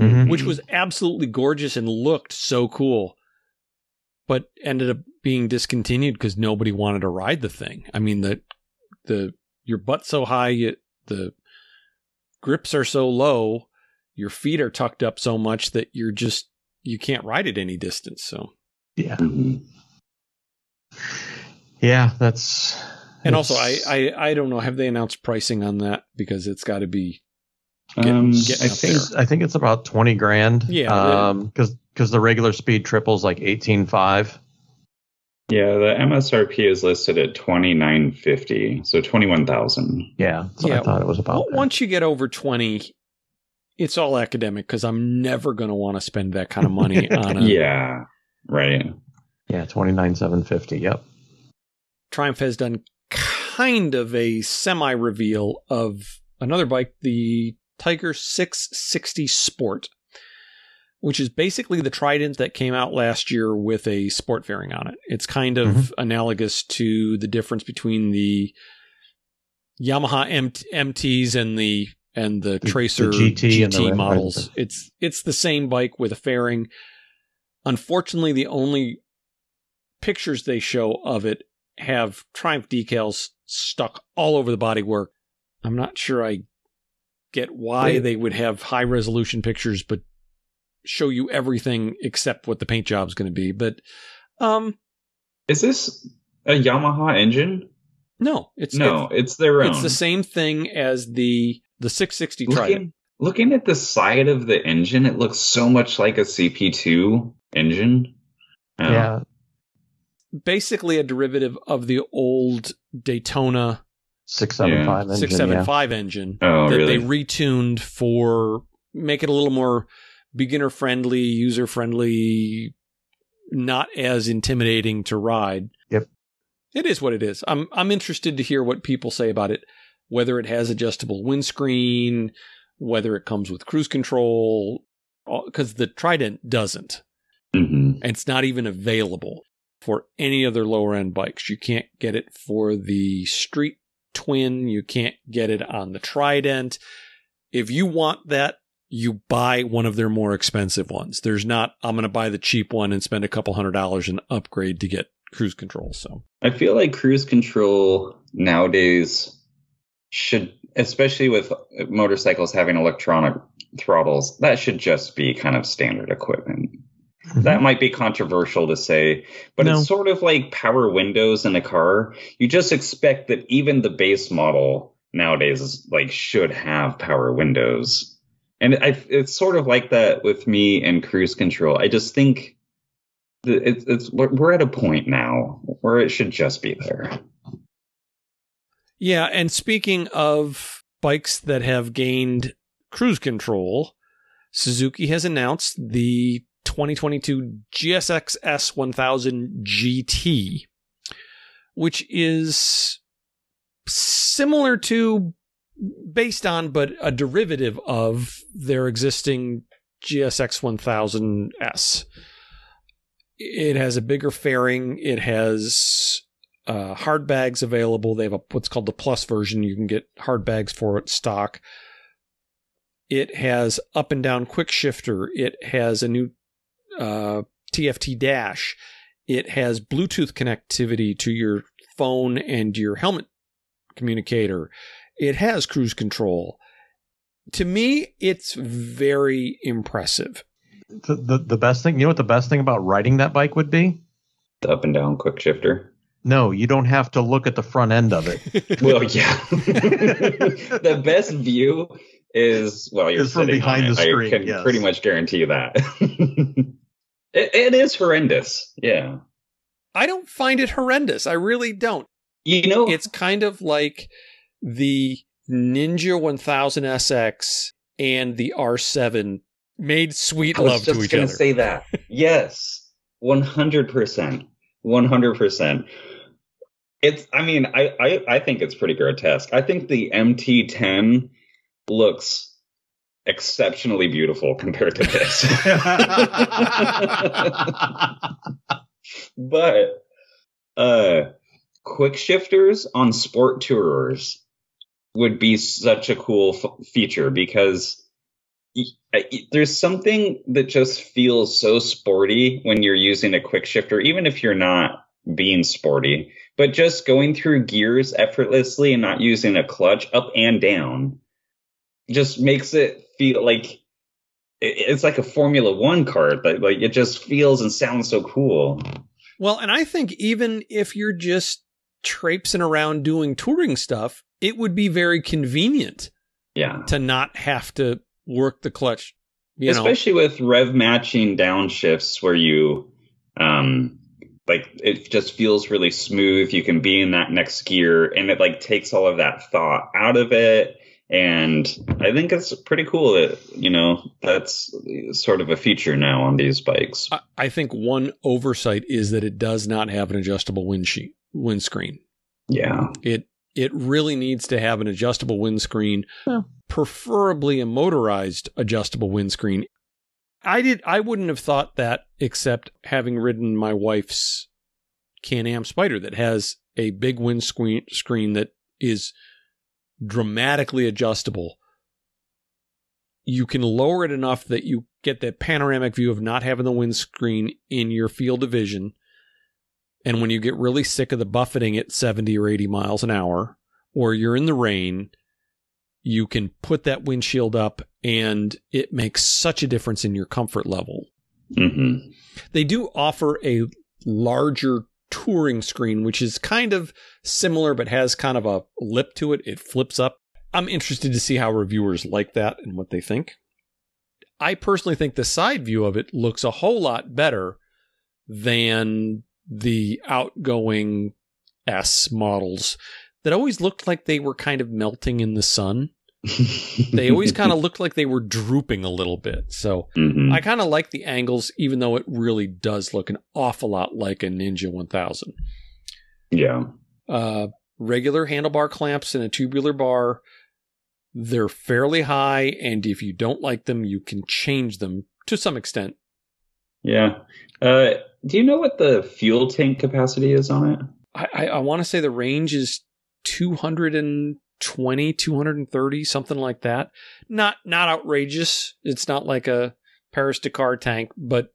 S3: Mhm.
S1: which was absolutely gorgeous and looked so cool, but ended up being discontinued because nobody wanted to ride the thing. I mean the the your butt so high, you, the grips are so low, your feet are tucked up so much that you're just you can't ride it any distance. So
S3: Yeah,
S2: Mhm.
S3: yeah, that's.
S1: and also I, I I don't know have they announced pricing on that because it's got to be Get-
S2: Um,
S1: getting
S2: I
S1: up
S2: think
S1: there.
S3: I think it's about twenty grand.
S1: Yeah,
S3: Um, because because the regular speed triples like eighteen five.
S2: yeah, the MSRP is listed at twenty nine fifty, so twenty one thousand.
S3: Yeah, so
S1: Yeah,
S3: I thought it was about.
S1: Well,
S3: that.
S1: once you get over 20 it's all academic because i'm never going to want to spend that kind of money on a
S2: Yeah, right.
S3: Yeah, twenty nine seven fifty. Yep.
S1: triumph has done kind of a semi reveal of another bike the tiger 660 sport which is basically the trident that came out last year with a sport fairing on it it's kind of
S3: Mhm.
S1: analogous to the difference between the yamaha MT- mts and the and the,
S3: The-
S1: tracer
S3: the GT and the
S1: GT
S3: Red-
S1: models it's it's the same bike with a fairing unfortunately the only pictures they show of it have triumph decals stuck all over the bodywork i'm not sure i get why
S2: Wait.
S1: they would have high resolution pictures but show you everything except what the paint job's going to be but um
S2: Is this a Yamaha engine?
S1: no it's
S2: no,
S1: it's,
S2: it's, their own.
S1: it's the same thing as the the 660 trident
S2: looking, looking at the side of the engine, it looks so much like a CP2 engine.
S3: Yeah.
S1: basically a derivative of the old daytona
S3: Six seven five engine.
S1: six seven five engine
S2: Oh,
S1: that
S2: really?
S1: they retuned for make it a little more beginner friendly, user friendly, not as intimidating to ride.
S3: Yep.
S1: It is what it is. I'm I'm interested to hear what people say about it, whether it has adjustable windscreen, whether it comes with cruise control, because the Trident doesn't.
S2: Mhm.
S1: And it's not even available for any other lower end bikes. You can't get it for the Street Twin. You can't get it on the Trident. If you want that, you buy one of their more expensive ones. There's not, I'm going to buy the cheap one and spend a couple hundred dollars and upgrade to get cruise control. So,
S2: I feel like cruise control nowadays should, especially with motorcycles having electronic throttles, that should just be kind of standard equipment. Mm-hmm. That might be controversial to say, but
S3: No.
S2: it's sort of like power windows in a car. You just expect that even the base model nowadays is like should have power windows. And I, it's sort of like that with me and cruise control. I just think it's, it's we're at a point now where it should just be there.
S1: Yeah. And speaking of bikes that have gained cruise control, Suzuki has announced the 2022 GSX S1000 GT, which is similar to, based on, but a derivative of their existing GSX 1000S. It has a bigger fairing. It has uh, hard bags available. They have a what's called the Plus version. You can get hard bags for it stock. It has up and down quick shifter. It has a new uh, TFT dash. It has Bluetooth connectivity to your phone and your helmet communicator. It has cruise control. To me, it's very impressive.
S3: The, the the best thing, you know what the best thing about riding that bike would be?
S2: the up and down quick shifter.
S3: No, you don't have to look at the front end of it.
S2: Well, yeah. the best view is well, you're
S3: Is from behind the
S2: it.
S3: screen,
S2: I can
S3: yes.
S2: pretty much guarantee you that. it, it is horrendous. Yeah.
S1: I don't find it horrendous. I really don't.
S2: You know,
S1: It's kind of like the Ninja 1000 SX and the R7 made sweet
S2: I was
S1: love
S2: just
S1: to each
S2: gonna say that. yes, one hundred percent, one hundred percent. It's. I mean, I, I I think it's pretty grotesque. I think the MT10 looks exceptionally beautiful compared to this. but uh quick shifters on sport tourers would be such a cool f- feature because y- I- y- there's something that just feels so sporty when you're using a quick shifter even if you're not being sporty but just going through gears effortlessly and not using a clutch up and down just makes it feel like it's like a Formula One car. Like, like it just feels and sounds so cool.
S1: Well, and I think even if you're just traipsing around doing touring stuff, it would be very convenient
S2: Yeah.
S1: to not have to work the clutch. You know,
S2: Especially with rev matching downshifts where you, um, like it just feels really smooth. You can be in that next gear and it like takes all of that thought out of it. And I think it's pretty cool that, you know, that's sort of a feature now on these bikes.
S1: I, I think one oversight is that it does not have an adjustable windsheet windscreen.
S2: Yeah.
S1: It it really needs to have an adjustable windscreen,
S3: Yeah.
S1: preferably a motorized adjustable windscreen. I did I wouldn't have thought that except having ridden my wife's Can-Am Spyder that has a big windscreen screen that is dramatically adjustable. You can lower it enough that you get that panoramic view of not having the windscreen in your field of vision. And when you get really sick of the buffeting at 70 or 80 miles an hour, or you're in the rain, you can put that windshield up and it makes such a difference in your comfort level.
S2: hmm
S1: They do offer a larger touring screen, which is kind of similar but has kind of a lip to it. It flips up. I'm interested to see how reviewers like that and what they think. I personally think the side view of it looks a whole lot better than the outgoing S models that always looked like they were kind of melting in the sun. They always kind of looked like they were drooping a little bit. So
S2: hmm
S1: I kind of like the angles, even though it really does look an awful lot like a Ninja 1000.
S2: Yeah.
S1: Uh, regular handlebar clamps and a tubular bar, they're fairly high, and if you don't like them, you can change them to some extent.
S2: Yeah. Uh, do you know what the fuel tank capacity is on it?
S1: I, I, I want to say the range is 220, 230, something like that. Not not outrageous. It's not like a Paris Dakar tank, but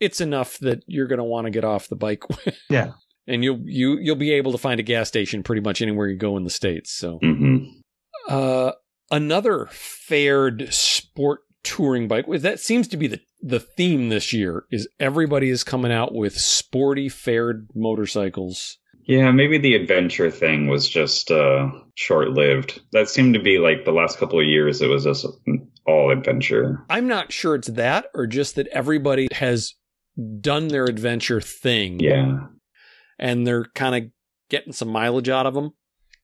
S1: it's enough that you're going to want to get off the bike.
S3: Yeah.
S1: and you'll you you'll be able to find a gas station pretty much anywhere you go in the states. So,
S2: hmm
S1: uh, another fared sport touring bike. That seems to be the the theme this year. Is everybody is coming out with sporty fared motorcycles.
S2: Yeah, maybe the adventure thing was just uh, short lived. That seemed to be like the last couple of years, it was just all adventure.
S1: I'm not sure it's that or just that everybody has done their adventure thing.
S2: Yeah.
S1: and they're kind of getting some mileage out of them.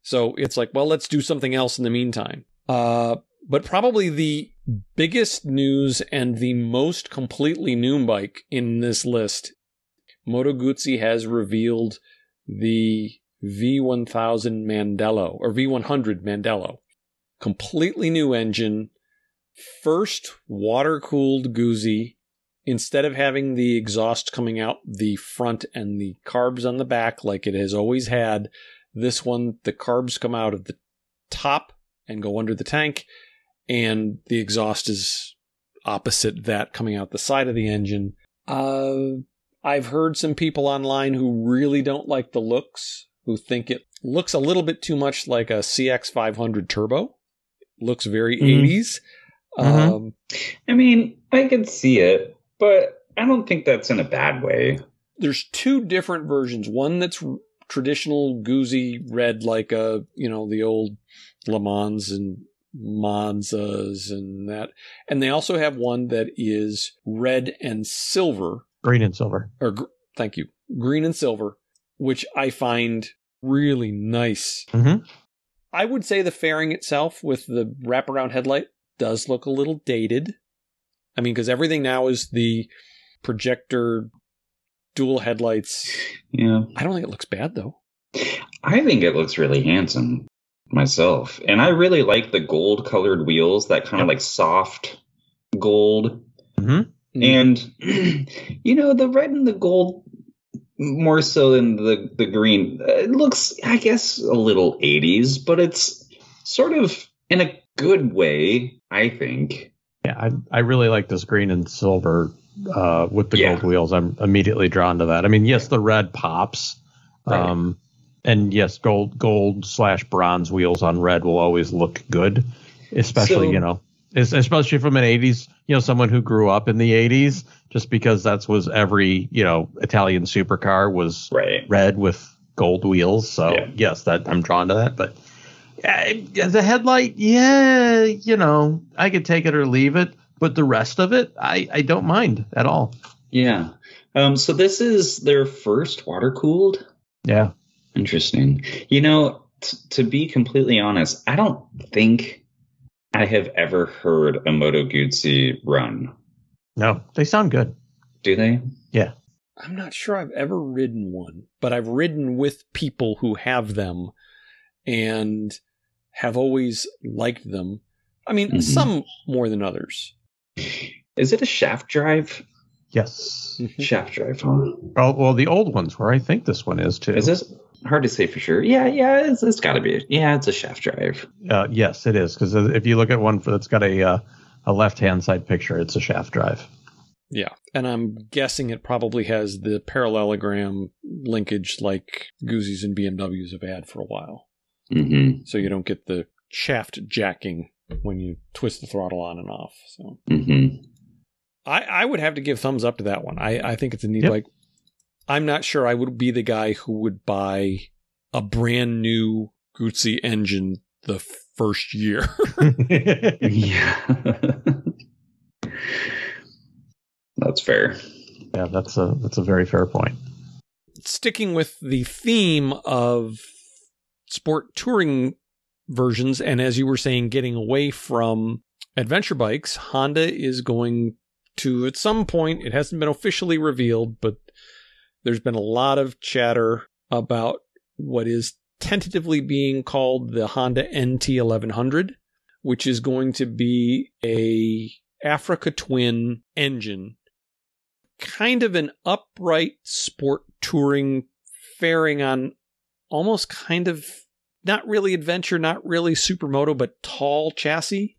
S1: So it's like, well, let's do something else in the meantime. Uh, but probably the biggest news and the most completely new bike in this list, Moto Guzzi has revealed the V1000 Mandello or V100 Mandello. Completely new engine, first water cooled Guzzi instead of having the exhaust coming out the front and the carbs on the back like it has always had, this one, the carbs come out of the top and go under the tank, and the exhaust is opposite that coming out the side of the engine. Uh, I've heard some people online who really don't like the looks, who think it looks a little bit too much like a CX500 Turbo. Looks very
S3: Mhm.
S1: 80s.
S3: Mhm.
S1: Um,
S2: I mean, I could see it, but I don't think that's in a bad way.
S1: there's two different versions. One that's traditional Guzzi red, like a you know the old Le Mans and Monzas and that, and they also have one that is red and silver,
S3: Green and silver.
S1: or gr- thank you, green and silver, which I find really nice.
S3: Mhm.
S1: I would say the fairing itself with the wraparound headlight does look a little dated. I mean, because everything now is the projector dual headlights.
S2: Yeah.
S1: I don't think it looks bad though.
S2: I think it looks really handsome myself. And I really like the gold colored wheels, that kind of like soft gold.
S3: Hmm
S2: And, you know, the red and the gold more so than the, the green. It looks, I guess, a little 80s, but it's sort of in a good way, I think.
S3: Yeah, I, I really like this green and silver uh, with the
S2: Yeah.
S3: gold wheels. I'm immediately drawn to that. I mean, yes, the red pops,
S2: Right.
S3: um, and yes, gold gold slash bronze wheels on red will always look good, especially
S2: So-
S3: you know, especially from an '80s, you know, someone who grew up in the '80s, just because that's was every you know Italian supercar was
S2: Right.
S3: red with gold wheels. So
S2: Yeah.
S3: yes, that I'm drawn to that. But uh, the headlight, yeah, you know, I could take it or leave it. But the rest of it, I, I don't mind at all.
S2: Yeah. Um, so this is their first water cooled.
S3: Yeah.
S2: Interesting. You know, t- to be completely honest, I don't think I have ever heard a Moto Guzzi run.
S3: No, they sound good.
S2: Do they? Yeah.
S1: I'm not sure I've ever ridden one, but I've ridden with people who have them and have always liked them. I mean,
S2: Mhm.
S1: some more than others.
S2: Is it a shaft drive?
S3: Yes.
S2: Shaft drive, huh?
S3: Oh, well, the old ones were. I think this one is too.
S2: Is this hard to say for sure? Yeah, yeah, it's, it's got to be. Yeah, it's a shaft drive.
S3: Uh, yes, it is. Because if you look at one for, that's got a uh, a left hand side picture, it's a shaft drive.
S1: Yeah. And I'm guessing it probably has the parallelogram linkage like Guzzi's and BMWs have had for a while.
S2: Mm-hmm.
S1: So you don't get the shaft jacking when you twist the throttle on and off. So
S2: Mm-hmm.
S1: I, I would have to give thumbs up to that one. I, I think it's a neat
S3: Yep.
S1: like I'm not sure I would be the guy who would buy a brand new Guzzi engine the first year.
S2: Yeah. That's fair.
S3: yeah, that's a that's a very fair point.
S1: Sticking with the theme of sport touring versions, and as you were saying, getting away from adventure bikes, Honda is going to, at some point, it hasn't been officially revealed, but there's been a lot of chatter about what is tentatively being called the Honda NT 1100, which is going to be a Africa Twin engine, kind of an upright sport touring fairing on almost kind of not really adventure, not really supermoto, but tall chassis.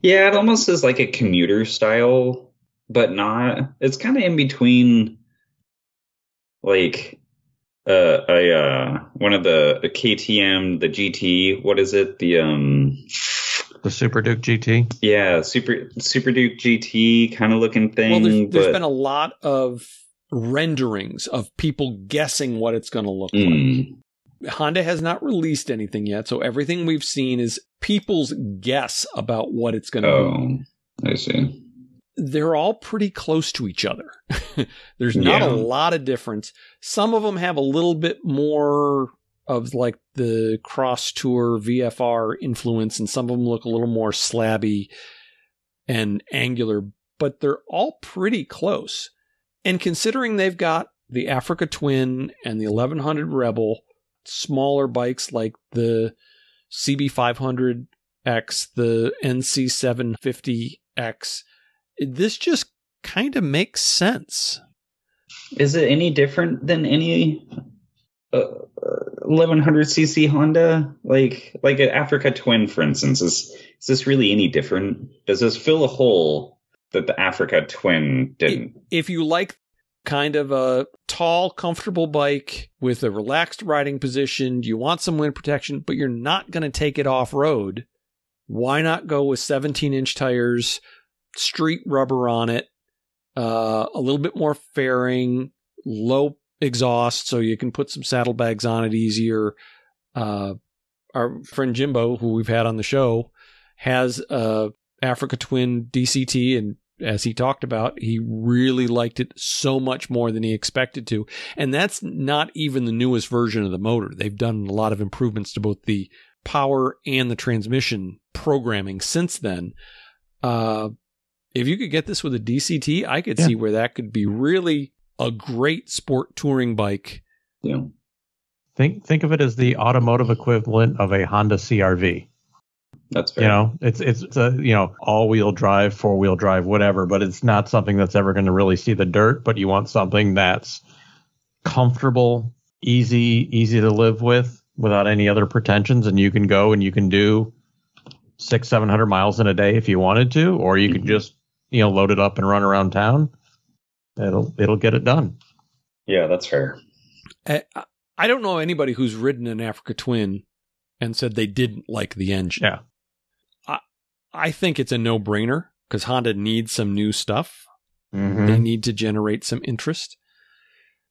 S2: Yeah, it almost is like a commuter style, but not. It's kind of in between, like uh, a uh, one of the, the KTM, the GT. What is it? The um,
S3: The Super Duke GT.
S2: yeah, super Super Duke GT kind of looking thing.
S1: well, there's, there's
S2: but,
S1: been a lot of renderings of people guessing what it's going to look like.
S2: Mm,
S1: Honda has not released anything yet, so everything we've seen is people's guess about what it's going to be.
S2: oh, I see.
S1: They're all pretty close to each other. There's not a lot of difference. Some of them have a little bit more of like the cross tour VFR influence, and some of them look a little more slabby and angular, but they're all pretty close. And considering they've got the Africa Twin and the 1100 Rebel, smaller bikes like the CB500X, the NC750X, this just kind of makes sense.
S2: Is it any different than any uh, uh, 1100cc Honda? Like like an Africa Twin, for instance, is is this really any different? Does this fill a hole that the Africa Twin didn't?
S1: If you like kind of a tall, comfortable bike with a relaxed riding position, you want some wind protection, but you're not going to take it off road, why not go with 17 inch tires, street rubber on it, uh, a little bit more fairing, low exhaust, so you can put some saddlebags on it easier. Uh, our friend Jimbo, who we've had on the show, has a Africa Twin DCT, and as he talked about, he really liked it so much more than he expected to. And that's not even the newest version of the motor. They've done a lot of improvements to both the power and the transmission programming since then. Uh, if you could get this with a DCT, I could
S3: Yeah.
S1: see where that could be really a great sport touring bike.
S2: Yeah.
S3: Think think of it as the automotive equivalent of a Honda CRV.
S2: That's fair.
S3: You know, it's it's, it's a you know all wheel drive, four wheel drive, whatever. But it's not something that's ever going to really see the dirt. But you want something that's comfortable, easy, easy to live with, without any other pretensions, and you can go and you can do six, seven hundred miles in a day if you wanted to, or you could
S2: Mhm.
S3: just you know load it up and run around town. It'll it'll get it done.
S2: Yeah, that's fair.
S1: I, I don't know anybody who's ridden an Africa Twin and said they didn't like the engine.
S3: Yeah.
S1: I, I think it's a no brainer because Honda needs some new stuff.
S3: Mm-hmm.
S1: They need to generate some interest.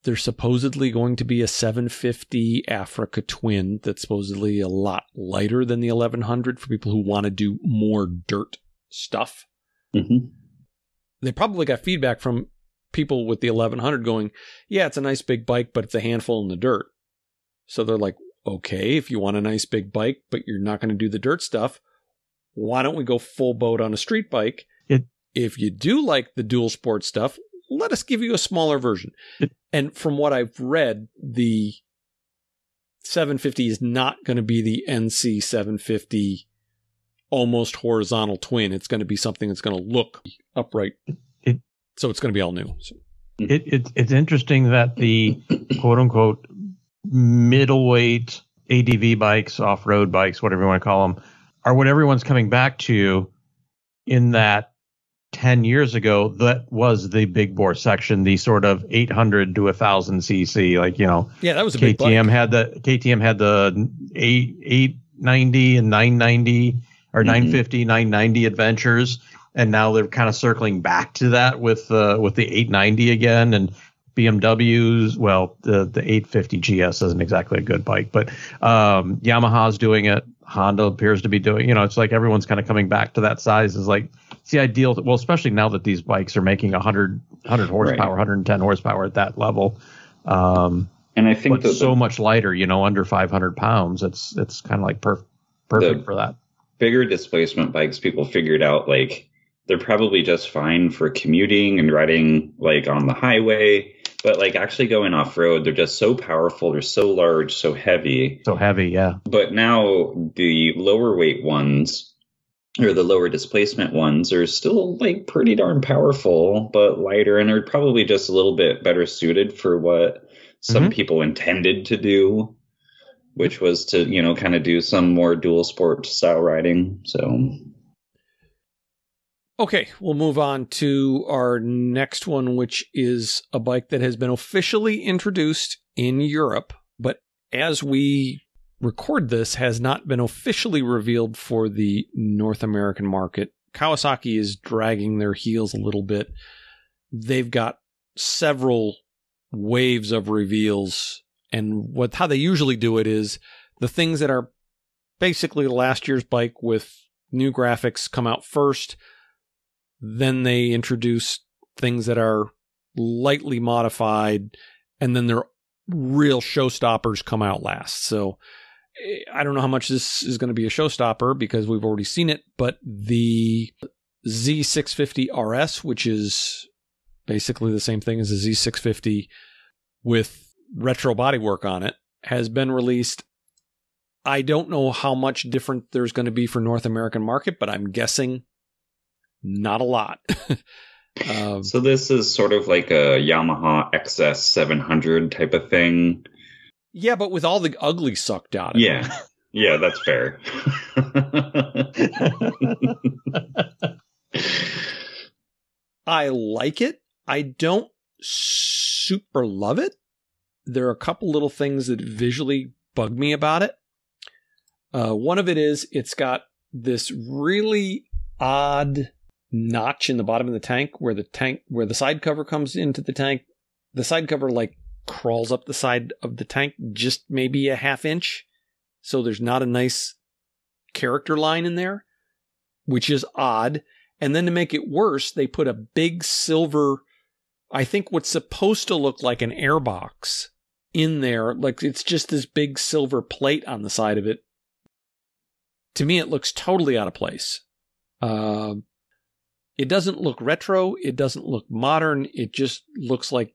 S1: There's supposedly going to be a 750 Africa Twin that's supposedly a lot lighter than the 1100 for people who want to do more dirt stuff.
S2: hmm
S1: They probably got feedback from people with the 1100 going, yeah, it's a nice big bike, but it's a handful in the dirt. So they're like, okay, if you want a nice big bike, but you're not going to do the dirt stuff, why don't we go full boat on a street bike?
S3: It-
S1: if you do like the dual sport stuff, let us give you a smaller version.
S3: It-
S1: and from what I've read, the 750 is not going to be the NC 750 almost horizontal twin. It's going to be something that's going to look upright.
S3: It-
S1: so it's going to be all new. So,
S3: it, it it's interesting that the quote unquote middleweight ADV bikes, off road bikes, whatever you want to call them, are what everyone's coming back to. In that 10 years ago, that was the big bore section, the sort of 800 to 1000 cc. Like, you know,
S1: yeah, that was a big bike.
S3: KTM had the KTM had the 8, 890 and 990 or
S2: Mhm.
S3: 950, 990 adventures, and now they're kind of circling back to that with uh, with the 890 again and BMWs. Well, the the 850 GS isn't exactly a good bike, but um, Yamaha's doing it. Honda appears to be doing. You know, it's like everyone's kind of coming back to that size. Is like it's the ideal. Well, especially now that these bikes are making 100 100 horsepower, 110 horsepower at that level. Um,
S2: And I think
S3: but
S2: that
S3: so
S2: the
S3: much lighter, you know, under 500 pounds. It's it's kind of like perf- perfect
S2: The-
S3: for that.
S2: Bigger displacement bikes, people figured out like they're probably just fine for commuting and riding like on the highway. But like actually going off road, they're just so powerful. They're so large, so heavy.
S3: So heavy, yeah.
S2: But now the lower weight ones or the lower displacement ones are still like pretty darn powerful, but lighter and are probably just a little bit better suited for what some
S3: Mhm.
S2: people intended to do, which was to, you know, kind of do some more dual sport style riding. So
S1: Okay, we'll move on to our next one, which is a bike that has been officially introduced in Europe, but as we record this, has not been officially revealed for the North American market. Kawasaki is dragging their heels a little bit. They've got several waves of reveals, and what how they usually do it is the things that are basically last year's bike with new graphics come out first then they introduce things that are lightly modified and then their real showstoppers come out last. So eh, i don't know how much this is going to be a showstopper because we've already seen it but the z650 rs which is basically the same thing as the Z650 with retro bodywork on it has been released i don't know how much different there's going to be for north american market but i'm guessing not a lot. um,
S2: So this is sort of like a Yamaha XS 700 type of thing.
S1: yeah, but with all the ugly sucked out. Of it.
S2: Yeah. Yeah, that's fair.
S1: I like it. I don't super love it. There are a couple little things that visually bug me about it. Uh, one of it is it's got this really odd notch in the bottom of the tank where the tank where the side cover comes into the tank the side cover like crawls up the side of the tank just maybe a half inch. So there's not a nice character line in there, which is odd. And then to make it worse, they put a big silver, I think what's supposed to look like an airbox in there. Like it's just this big silver plate on the side of it. To me, it looks totally out of place. Uh, it doesn't look retro. It doesn't look modern. It just looks like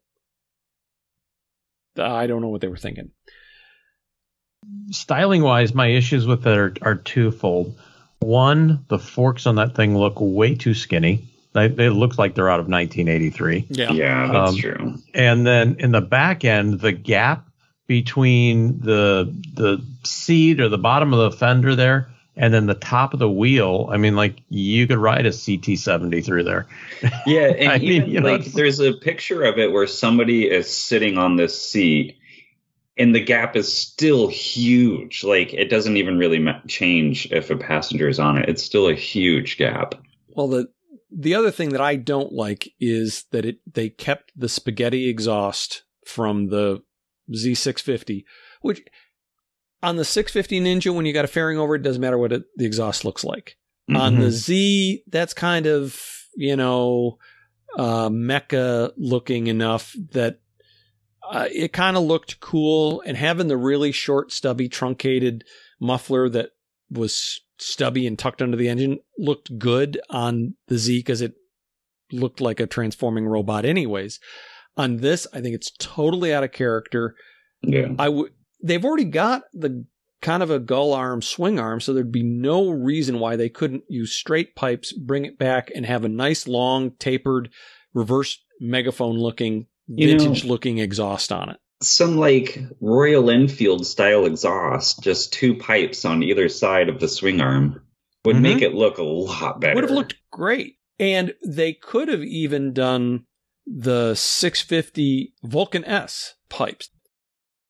S1: I don't know what they were thinking.
S3: Styling wise, my issues with it are, are twofold. One, the forks on that thing look way too skinny. They, they look like they're out of 1983.
S1: Yeah.
S2: Yeah, that's
S3: Um,
S2: true.
S3: And then in the back end, the gap between the the seat or the bottom of the fender there and then the top of the wheel, I mean, like you could ride a CT70 through there.
S2: Yeah, and
S3: I mean,
S2: even
S3: you know,
S2: like
S3: it's-
S2: there's a picture of it where somebody is sitting on this seat, and the gap is still huge. Like it doesn't even really ma- change if a passenger is on it. It's still a huge gap.
S1: Well, the the other thing that I don't like is that it they kept the spaghetti exhaust from the Z650, which on the 650 Ninja, when you got a fairing over, it doesn't matter what it, the exhaust looks like. On the Z, that's kind of you know uh, mecha looking enough that uh, it kind of looked cool, and having the really short, stubby, truncated muffler that was stubby and tucked under the engine looked good on the Z because it looked like a transforming robot anyways. On this, I think it's totally out of character.
S2: yeah.
S1: I would they've already got the kind of a gull arm swing arm, so there'd be no reason why they couldn't use straight pipes, bring it back, and have a nice long tapered reverse megaphone looking
S2: You know-
S1: vintage looking exhaust on it.
S2: Some like Royal Enfield style exhaust, just two pipes on either side of the swing arm, would
S3: Mhm.
S2: make it look a lot better.
S1: Would have looked great. And they could have even done the 650 Vulcan S pipes.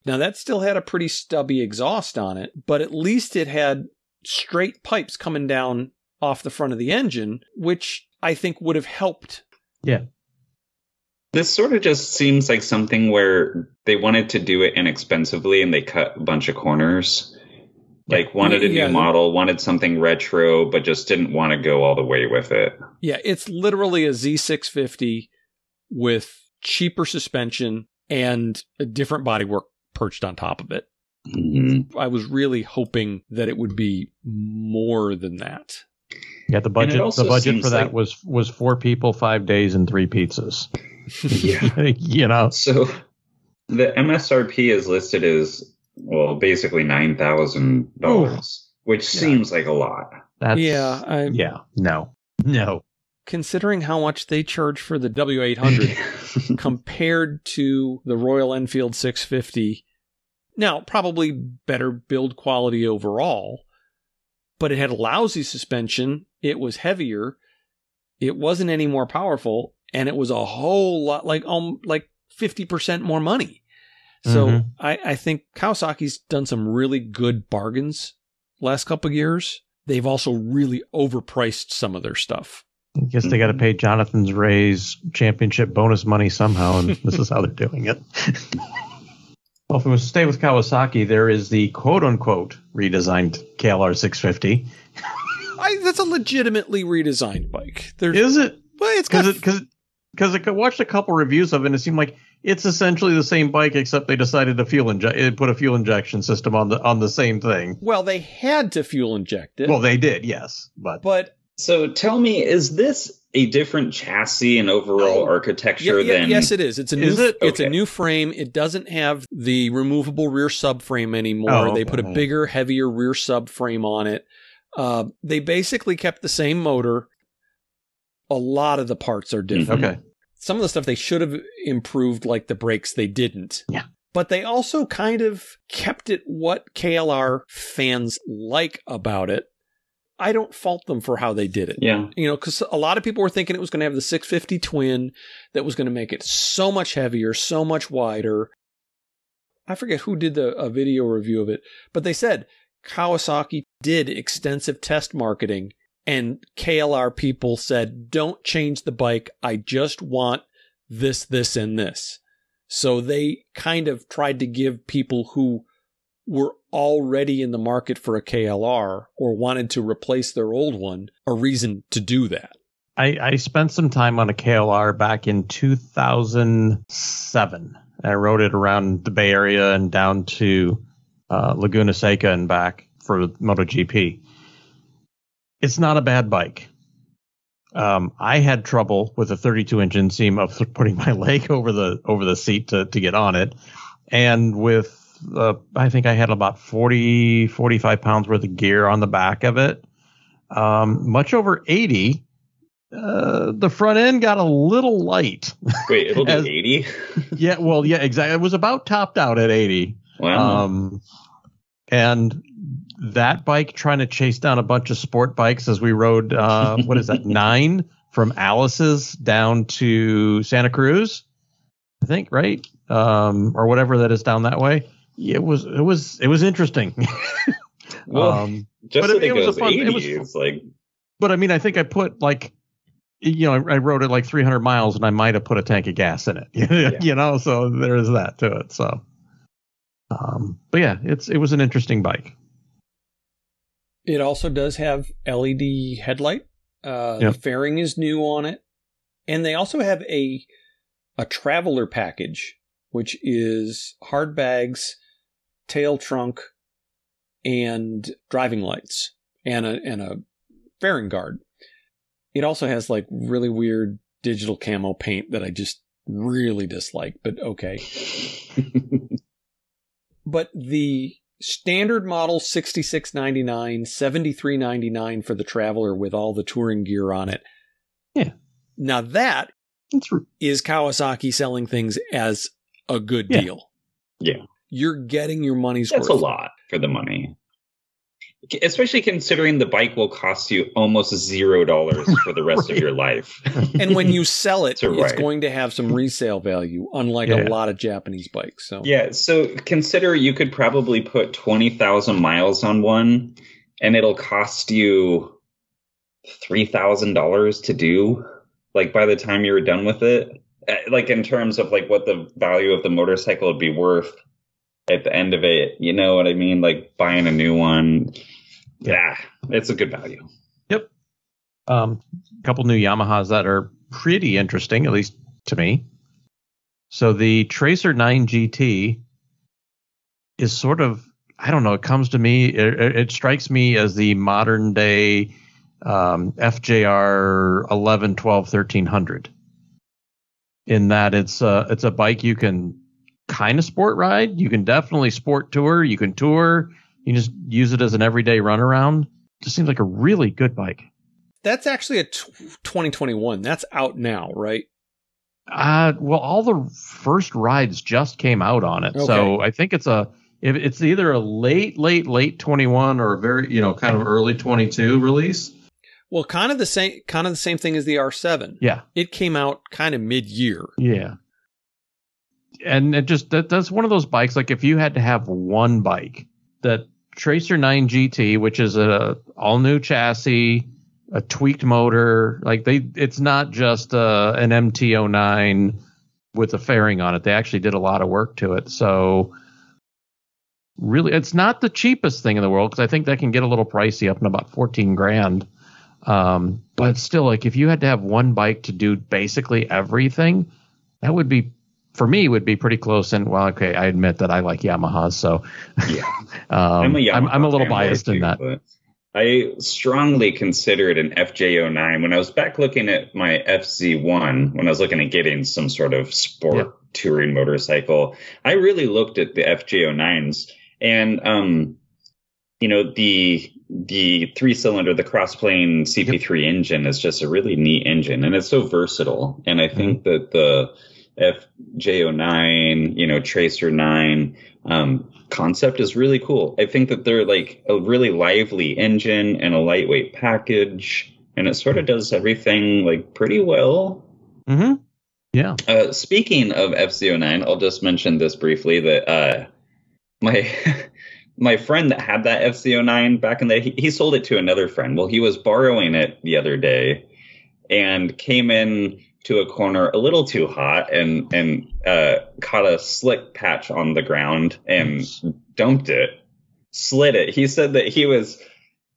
S1: Now that still had a pretty stubby exhaust on it, but at least it had straight pipes coming down off the front of the engine, which I think would have helped.
S2: This sort of just seems like something where they wanted to do it inexpensively and they cut a bunch of corners. Like wanted a
S1: Yeah.
S2: new model, wanted something retro, but just didn't want to go all the way with it.
S1: Yeah, it's literally a Z650 with cheaper suspension and a different bodywork perched on top of it.
S2: Mhm.
S1: I was really hoping that it would be more than that.
S3: Yeah, the budget the budget
S2: seems
S3: for that
S2: like-
S3: was was four people, five days, and three pizzas.
S2: Yeah.
S3: you know,
S2: So the MSRP is listed as well, basically nine thousand dollars, which
S3: Yeah.
S2: seems like a lot.
S3: that's
S1: yeah, I,
S3: yeah, no, no.
S1: considering how much they charge for the W800 compared to the Royal Enfield 650. Now, probably better build quality overall, but it had a lousy suspension. It was heavier. It wasn't any more powerful, and it was a whole lot like um like fifty percent more money. So
S3: Mhm.
S1: I, I think Kawasaki's done some really good bargains last couple of years. They've also really overpriced some of their stuff.
S3: I guess they got to pay Jonathan's Rea's championship bonus money somehow, and this is how they're doing it. well, if we stay with Kawasaki, there is the quote unquote redesigned KLR 650.
S1: I, that's a legitimately redesigned bike. There's,
S3: Is it?
S1: well, it's got
S3: Because it because because I watched a couple reviews of it, and it seemed like it's essentially the same bike, except they decided to fuel inject, put a fuel injection system on the on the same thing.
S1: well, they had to fuel inject it,
S3: Well, they did, yes, but
S1: but
S2: So tell me, is this a different chassis and overall
S1: Oh,
S2: architecture
S1: yeah, yeah,
S2: than?
S1: yes, it is. It's a
S3: Is
S1: new.
S3: it?
S1: It's a new frame. It doesn't have the removable rear subframe anymore.
S3: Oh,
S1: They
S3: okay.
S1: put a bigger, heavier rear subframe on it. Uh, they basically kept the same motor. A lot of the parts are different. Mm-hmm.
S3: okay.
S1: Some of the stuff they should have improved, like the brakes, they didn't.
S3: Yeah.
S1: But they also kind of kept it what KLR fans like about it. I don't fault them for how they did it.
S2: Yeah.
S1: You know, because a lot of people were thinking it was going to have the 650 twin that was going to make it so much heavier, so much wider. I forget who did the a video review of it, but they said Kawasaki did extensive test marketing and KLR people said, don't change the bike. I just want this, this, and this. So they kind of tried to give people who were already in the market for a KLR or wanted to replace their old one a reason to do that.
S3: I, I spent some time on a KLR back in 2007. I rode it around the Bay Area and down to uh, Laguna Seca and back for MotoGP. It's not a bad bike. Um, I had trouble with a 32 inch inseam of putting my leg over the over the seat to to get on it, and with uh, I think I had about 40 45 pounds worth of gear on the back of it. Um, much over 80. Uh, the front end got a little light.
S2: Wait, it'll be 80?
S3: yeah, well, yeah, exactly. It was about topped out at 80.
S2: Wow.
S3: Um, and that bike trying to chase down a bunch of sport bikes as we rode, uh, what is that, nine from Alice's down to Santa Cruz, I think, right? Um, or whatever that is down that way. It was, it was, it was interesting.
S2: well,
S3: um,
S2: just
S3: but I mean,
S2: it
S3: it was a fun-
S2: 80,
S3: it was-
S2: like,
S3: but I mean, I think I put like, you know, I, I rode it like 300 miles and I might have put a tank of gas in it, you know, so there is that to it. So, um, but yeah, it's, it was an interesting bike.
S1: It also does have LED headlight. Uh,
S3: Yep.
S1: The fairing is new on it, and they also have a a traveler package, which is hard bags, tail trunk, and driving lights, and a and a fairing guard. It also has like really weird digital camo paint that I just really dislike, but okay. But the standard model 6699 7399 for the traveler with all the touring gear on it
S3: Yeah.
S1: now that is kawasaki selling things as a good
S3: Yeah.
S1: deal
S2: Yeah.
S1: you're getting your money's
S2: That's
S1: worth
S2: a lot for the money. Especially considering the bike will cost you almost zero dollars for the rest of your life.
S1: and when you sell it
S2: So,
S1: it's going to have some resale value unlike
S3: Yeah.
S1: a lot of japanese bikes so
S2: yeah, so consider you could probably put 20,000 miles on one and it'll cost you $3,000 to do like by the time you're done with it. Uh, Like in terms of like what the value of the motorcycle would be worth at the end of it, you know what I mean? Like buying a new one. Yeah, it's a good value. Yep.
S3: Um, a couple new Yamahas that are pretty interesting, at least to me. So the Tracer 9 GT is sort of, I don't know, it comes to me, it, it it strikes me as the modern day um, FJR 11, 12, 1300. In that it's a, it's a bike you can kind of sport ride. You can definitely sport tour. You can tour. You can just use it as an everyday runaround. Just seems like a really good bike.
S1: that's actually a t- 2021 that's out now right
S3: Uh, well, all the first rides just came out on it, so I think it's a it's either a late, late, late twenty one or a very you know kind of early twenty two release.
S1: well kind of the same kind of the same thing as the r7
S3: Yeah,
S1: it came out kind of mid-year
S3: yeah, and it just that that's one of those bikes. Like if you had to have one bike, that Tracer Nine GT, which is a all new chassis, a tweaked motor, like they, it's not just uh, an MT09 with a fairing on it. They actually did a lot of work to it. So really, it's not the cheapest thing in the world because I think that can get a little pricey up in about 14 grand. Um, but still, like if you had to have one bike to do basically everything, that would be for me would be pretty close. And well, okay, I admit that I like Yamahas, so
S2: Yeah.
S3: um,
S2: I'm a,
S3: I'm, I'm a little biased in that.
S2: I strongly considered an FJ09 when I was back looking at my FZ1 when I was looking at getting some sort of sport
S3: Yeah.
S2: touring motorcycle. I really looked at the FJ09s and um you know the the three cylinder the crossplane CP3 engine is just a really neat engine and it's so versatile and I think
S3: Mm-hmm.
S2: that the FJ09 you know Tracer 9 um concept is really cool. I think that they're like a really lively engine and a lightweight package, and it sort of does everything like pretty well.
S3: hmm Yeah.
S2: Uh, speaking of FZ09, I'll just mention this briefly that uh, my my friend that had that FZ09 back in the he, he sold it to another friend. Well, he was borrowing it the other day and came in to a corner a little too hot and and uh, caught a slick patch on the ground and dumped it, slid it. He said that he was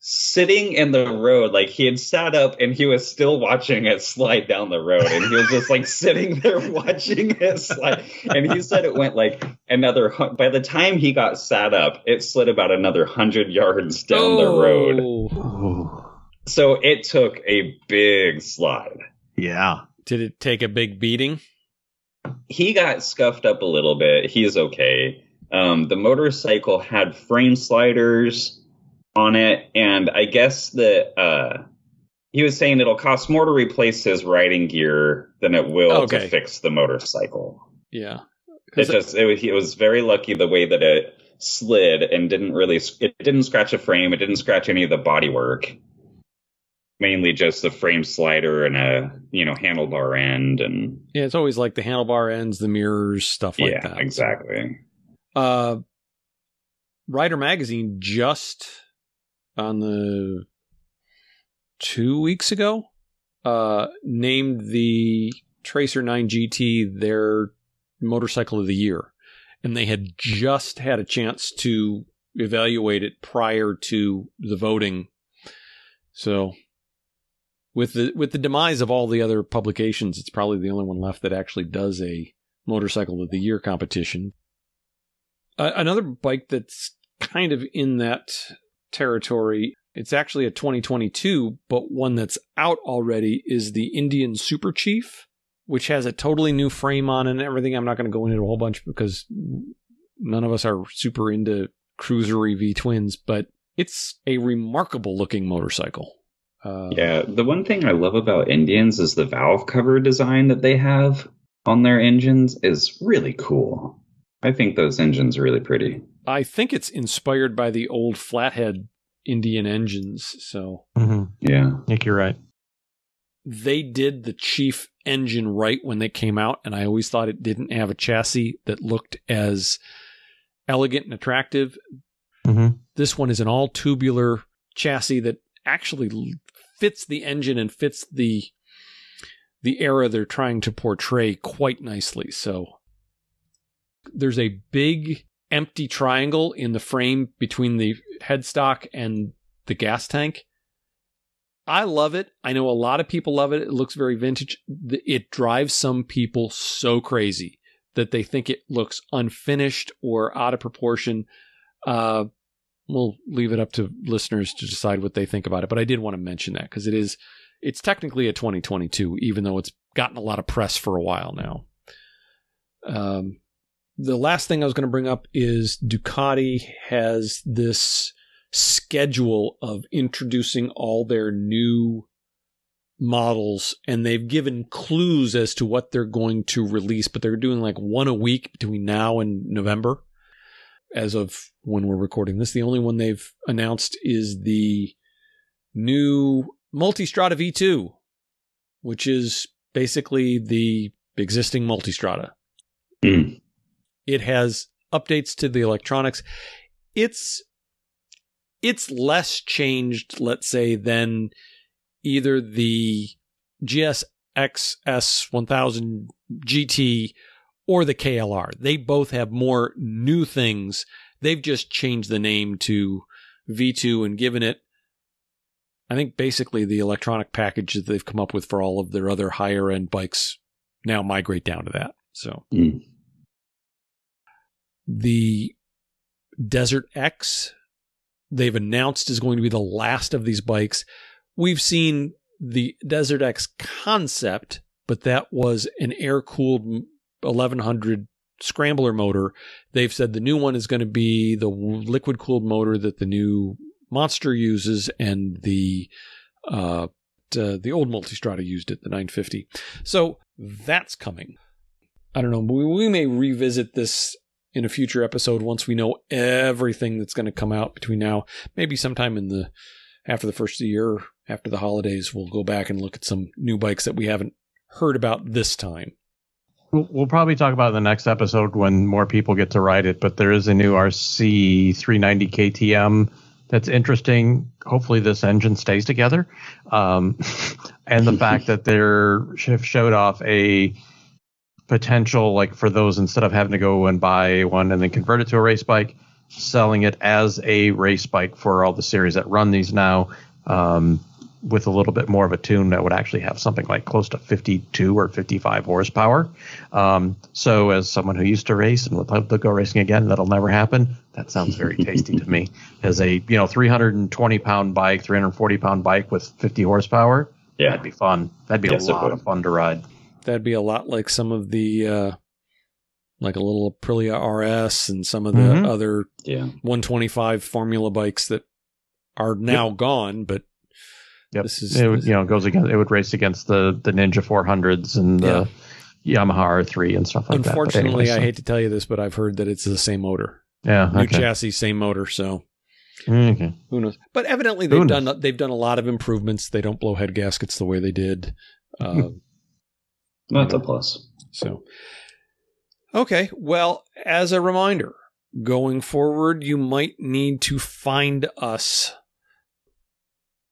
S2: sitting in the road, like he had sat up and he was still watching it slide down the road, and he was just like sitting there watching it slide. And he said it went like another. By the time he got sat up, it slid about another hundred yards down oh. the road. Oh. So it took a big slide.
S3: Yeah.
S1: Did it take a big beating?
S2: He got scuffed up a little bit. He's okay. Um, the motorcycle had frame sliders on it, and I guess that uh, he was saying it'll cost more to replace his riding gear than it will okay. to fix the motorcycle.
S1: Yeah,
S2: it just it was, it was very lucky the way that it slid and didn't really it didn't scratch a frame, it didn't scratch any of the bodywork mainly just the frame slider and a you know handlebar end and
S1: yeah it's always like the handlebar ends the mirrors stuff like
S2: yeah,
S1: that.
S2: exactly.
S1: Uh rider magazine just on the two weeks ago uh named the tracer 9 gt their motorcycle of the year. And they had just had a chance to evaluate it prior to the voting. So with the with the demise of all the other publications, it's probably the only one left that actually does a motorcycle of the year competition. Uh, another bike that's kind of in that territory. It's actually a 2022, but one that's out already is the Indian Super Chief, which has a totally new frame on and everything. I'm not going to go into a whole bunch because none of us are super into cruisery V twins, but it's a remarkable looking motorcycle.
S2: Uh, yeah, the one thing I love about Indians is the valve cover design that they have on their engines is really cool. I think those engines are really pretty.
S1: I think it's inspired by the old flathead Indian engines. So,
S3: mm-hmm.
S2: yeah,
S3: I think you're right.
S1: They did the Chief engine right when they came out, and I always thought it didn't have a chassis that looked as elegant and attractive.
S3: Mm-hmm.
S1: This one is an all tubular chassis that actually fits the engine and fits the the era they're trying to portray quite nicely. So there's a big empty triangle in the frame between the headstock and the gas tank. I love it. I know a lot of people love it. It looks very vintage. It drives some people so crazy that they think it looks unfinished or out of proportion. Uh, we'll leave it up to listeners to decide what they think about it. But I did want to mention that because it is it's technically a 2022, even though it's gotten a lot of press for a while now. Um, the last thing I was going to bring up is Ducati has this schedule of introducing all their new models and they've given clues as to what they're going to release but they're doing like one a week between now and November as of when we're recording this. The only one they've announced is the new Multistrada V2, which is basically the existing Multistrada.
S2: Mm.
S1: It has updates to the electronics. It's it's less changed, let's say, than either the GSX 1000 GT or the KLR. They both have more new things. They've just changed the name to V2 and given it, I think, basically the electronic package that they've come up with for all of their other higher end bikes now migrate down to that. So
S2: mm.
S1: the Desert X, they've announced is going to be the last of these bikes. We've seen the Desert X concept, but that was an air cooled 1100 scrambler motor. They've said the new one is going to be the liquid cooled motor that the new Monster uses and the uh, the old Multistrada used it, the 950. So that's coming. I don't know. We, we may revisit this in a future episode once we know everything that's going to come out between now. Maybe sometime in the after the first the year, after the holidays, we'll go back and look at some new bikes that we haven't heard about this time.
S3: We'll probably talk about in the next episode when more people get to ride it. But there is a new RC 390 KTM that's interesting. Hopefully, this engine stays together, um, and the fact that they're showed off a potential like for those instead of having to go and buy one and then convert it to a race bike, selling it as a race bike for all the series that run these now. Um, with a little bit more of a tune that would actually have something like close to 52 or 55 horsepower. Um, so, as someone who used to race and would love to go racing again, that'll never happen. That sounds very tasty to me. As a you know 320 pound bike, 340 pound bike with 50 horsepower,
S2: Yeah.
S3: that'd be fun. That'd be
S2: Yes,
S3: a lot of fun to ride.
S1: That'd be a lot like some of the, uh, like a little Aprilia RS and some of the
S3: Mhm.
S1: other
S2: Yeah.
S1: 125 Formula bikes that are now gone, but
S3: Yep.
S1: this is
S3: it would, you know goes against it would race against the the Ninja 400s and the Yamaha R3 and stuff like that.
S1: Unfortunately,
S3: anyway,
S1: I hate to tell you this, but I've heard that it's the same motor,
S3: yeah
S1: new
S3: okay.
S1: chassis, same motor. So
S3: okay.
S1: who knows? But evidently, they've done they've done a lot of improvements. They don't blow head gaskets the way they did. Uh,
S2: That's a plus.
S1: So, okay. Well, as a reminder, going forward, you might need to find us.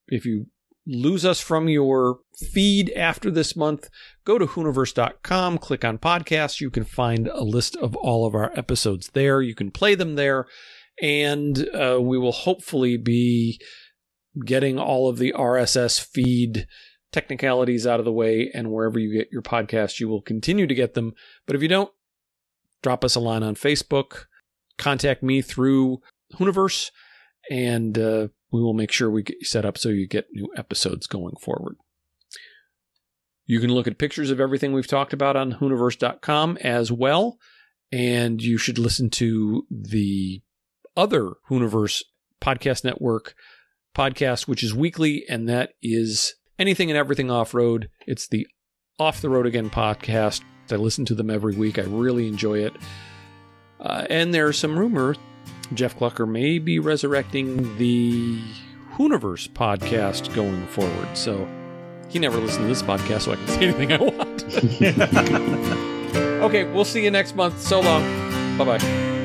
S1: If you lose us from your feed after this month, go to hooniverse.com, click on podcasts. You can find a list of all of our episodes there. You can play them there. And uh, we will hopefully be getting all of the RSS feed technicalities out of the way. And wherever you get your podcasts, you will continue to get them. But if you don't, drop us a line on Facebook, contact me through Hooniverse, and uh, we will make sure we get you set up so you get new episodes going forward. You can look at pictures of everything we've talked about on Hooniverse.com as well. And you should listen to the other Hooniverse podcast network podcast, which is weekly, and that is anything and everything off road. It's the Off the Road Again podcast. I listen to them every week. I really enjoy it. Uh, and there's some rumor Jeff Glucker may be resurrecting the Hooniverse podcast going forward. So he never listened to this podcast, so I can say anything I want. okay, we'll see you next month. So long. Bye bye.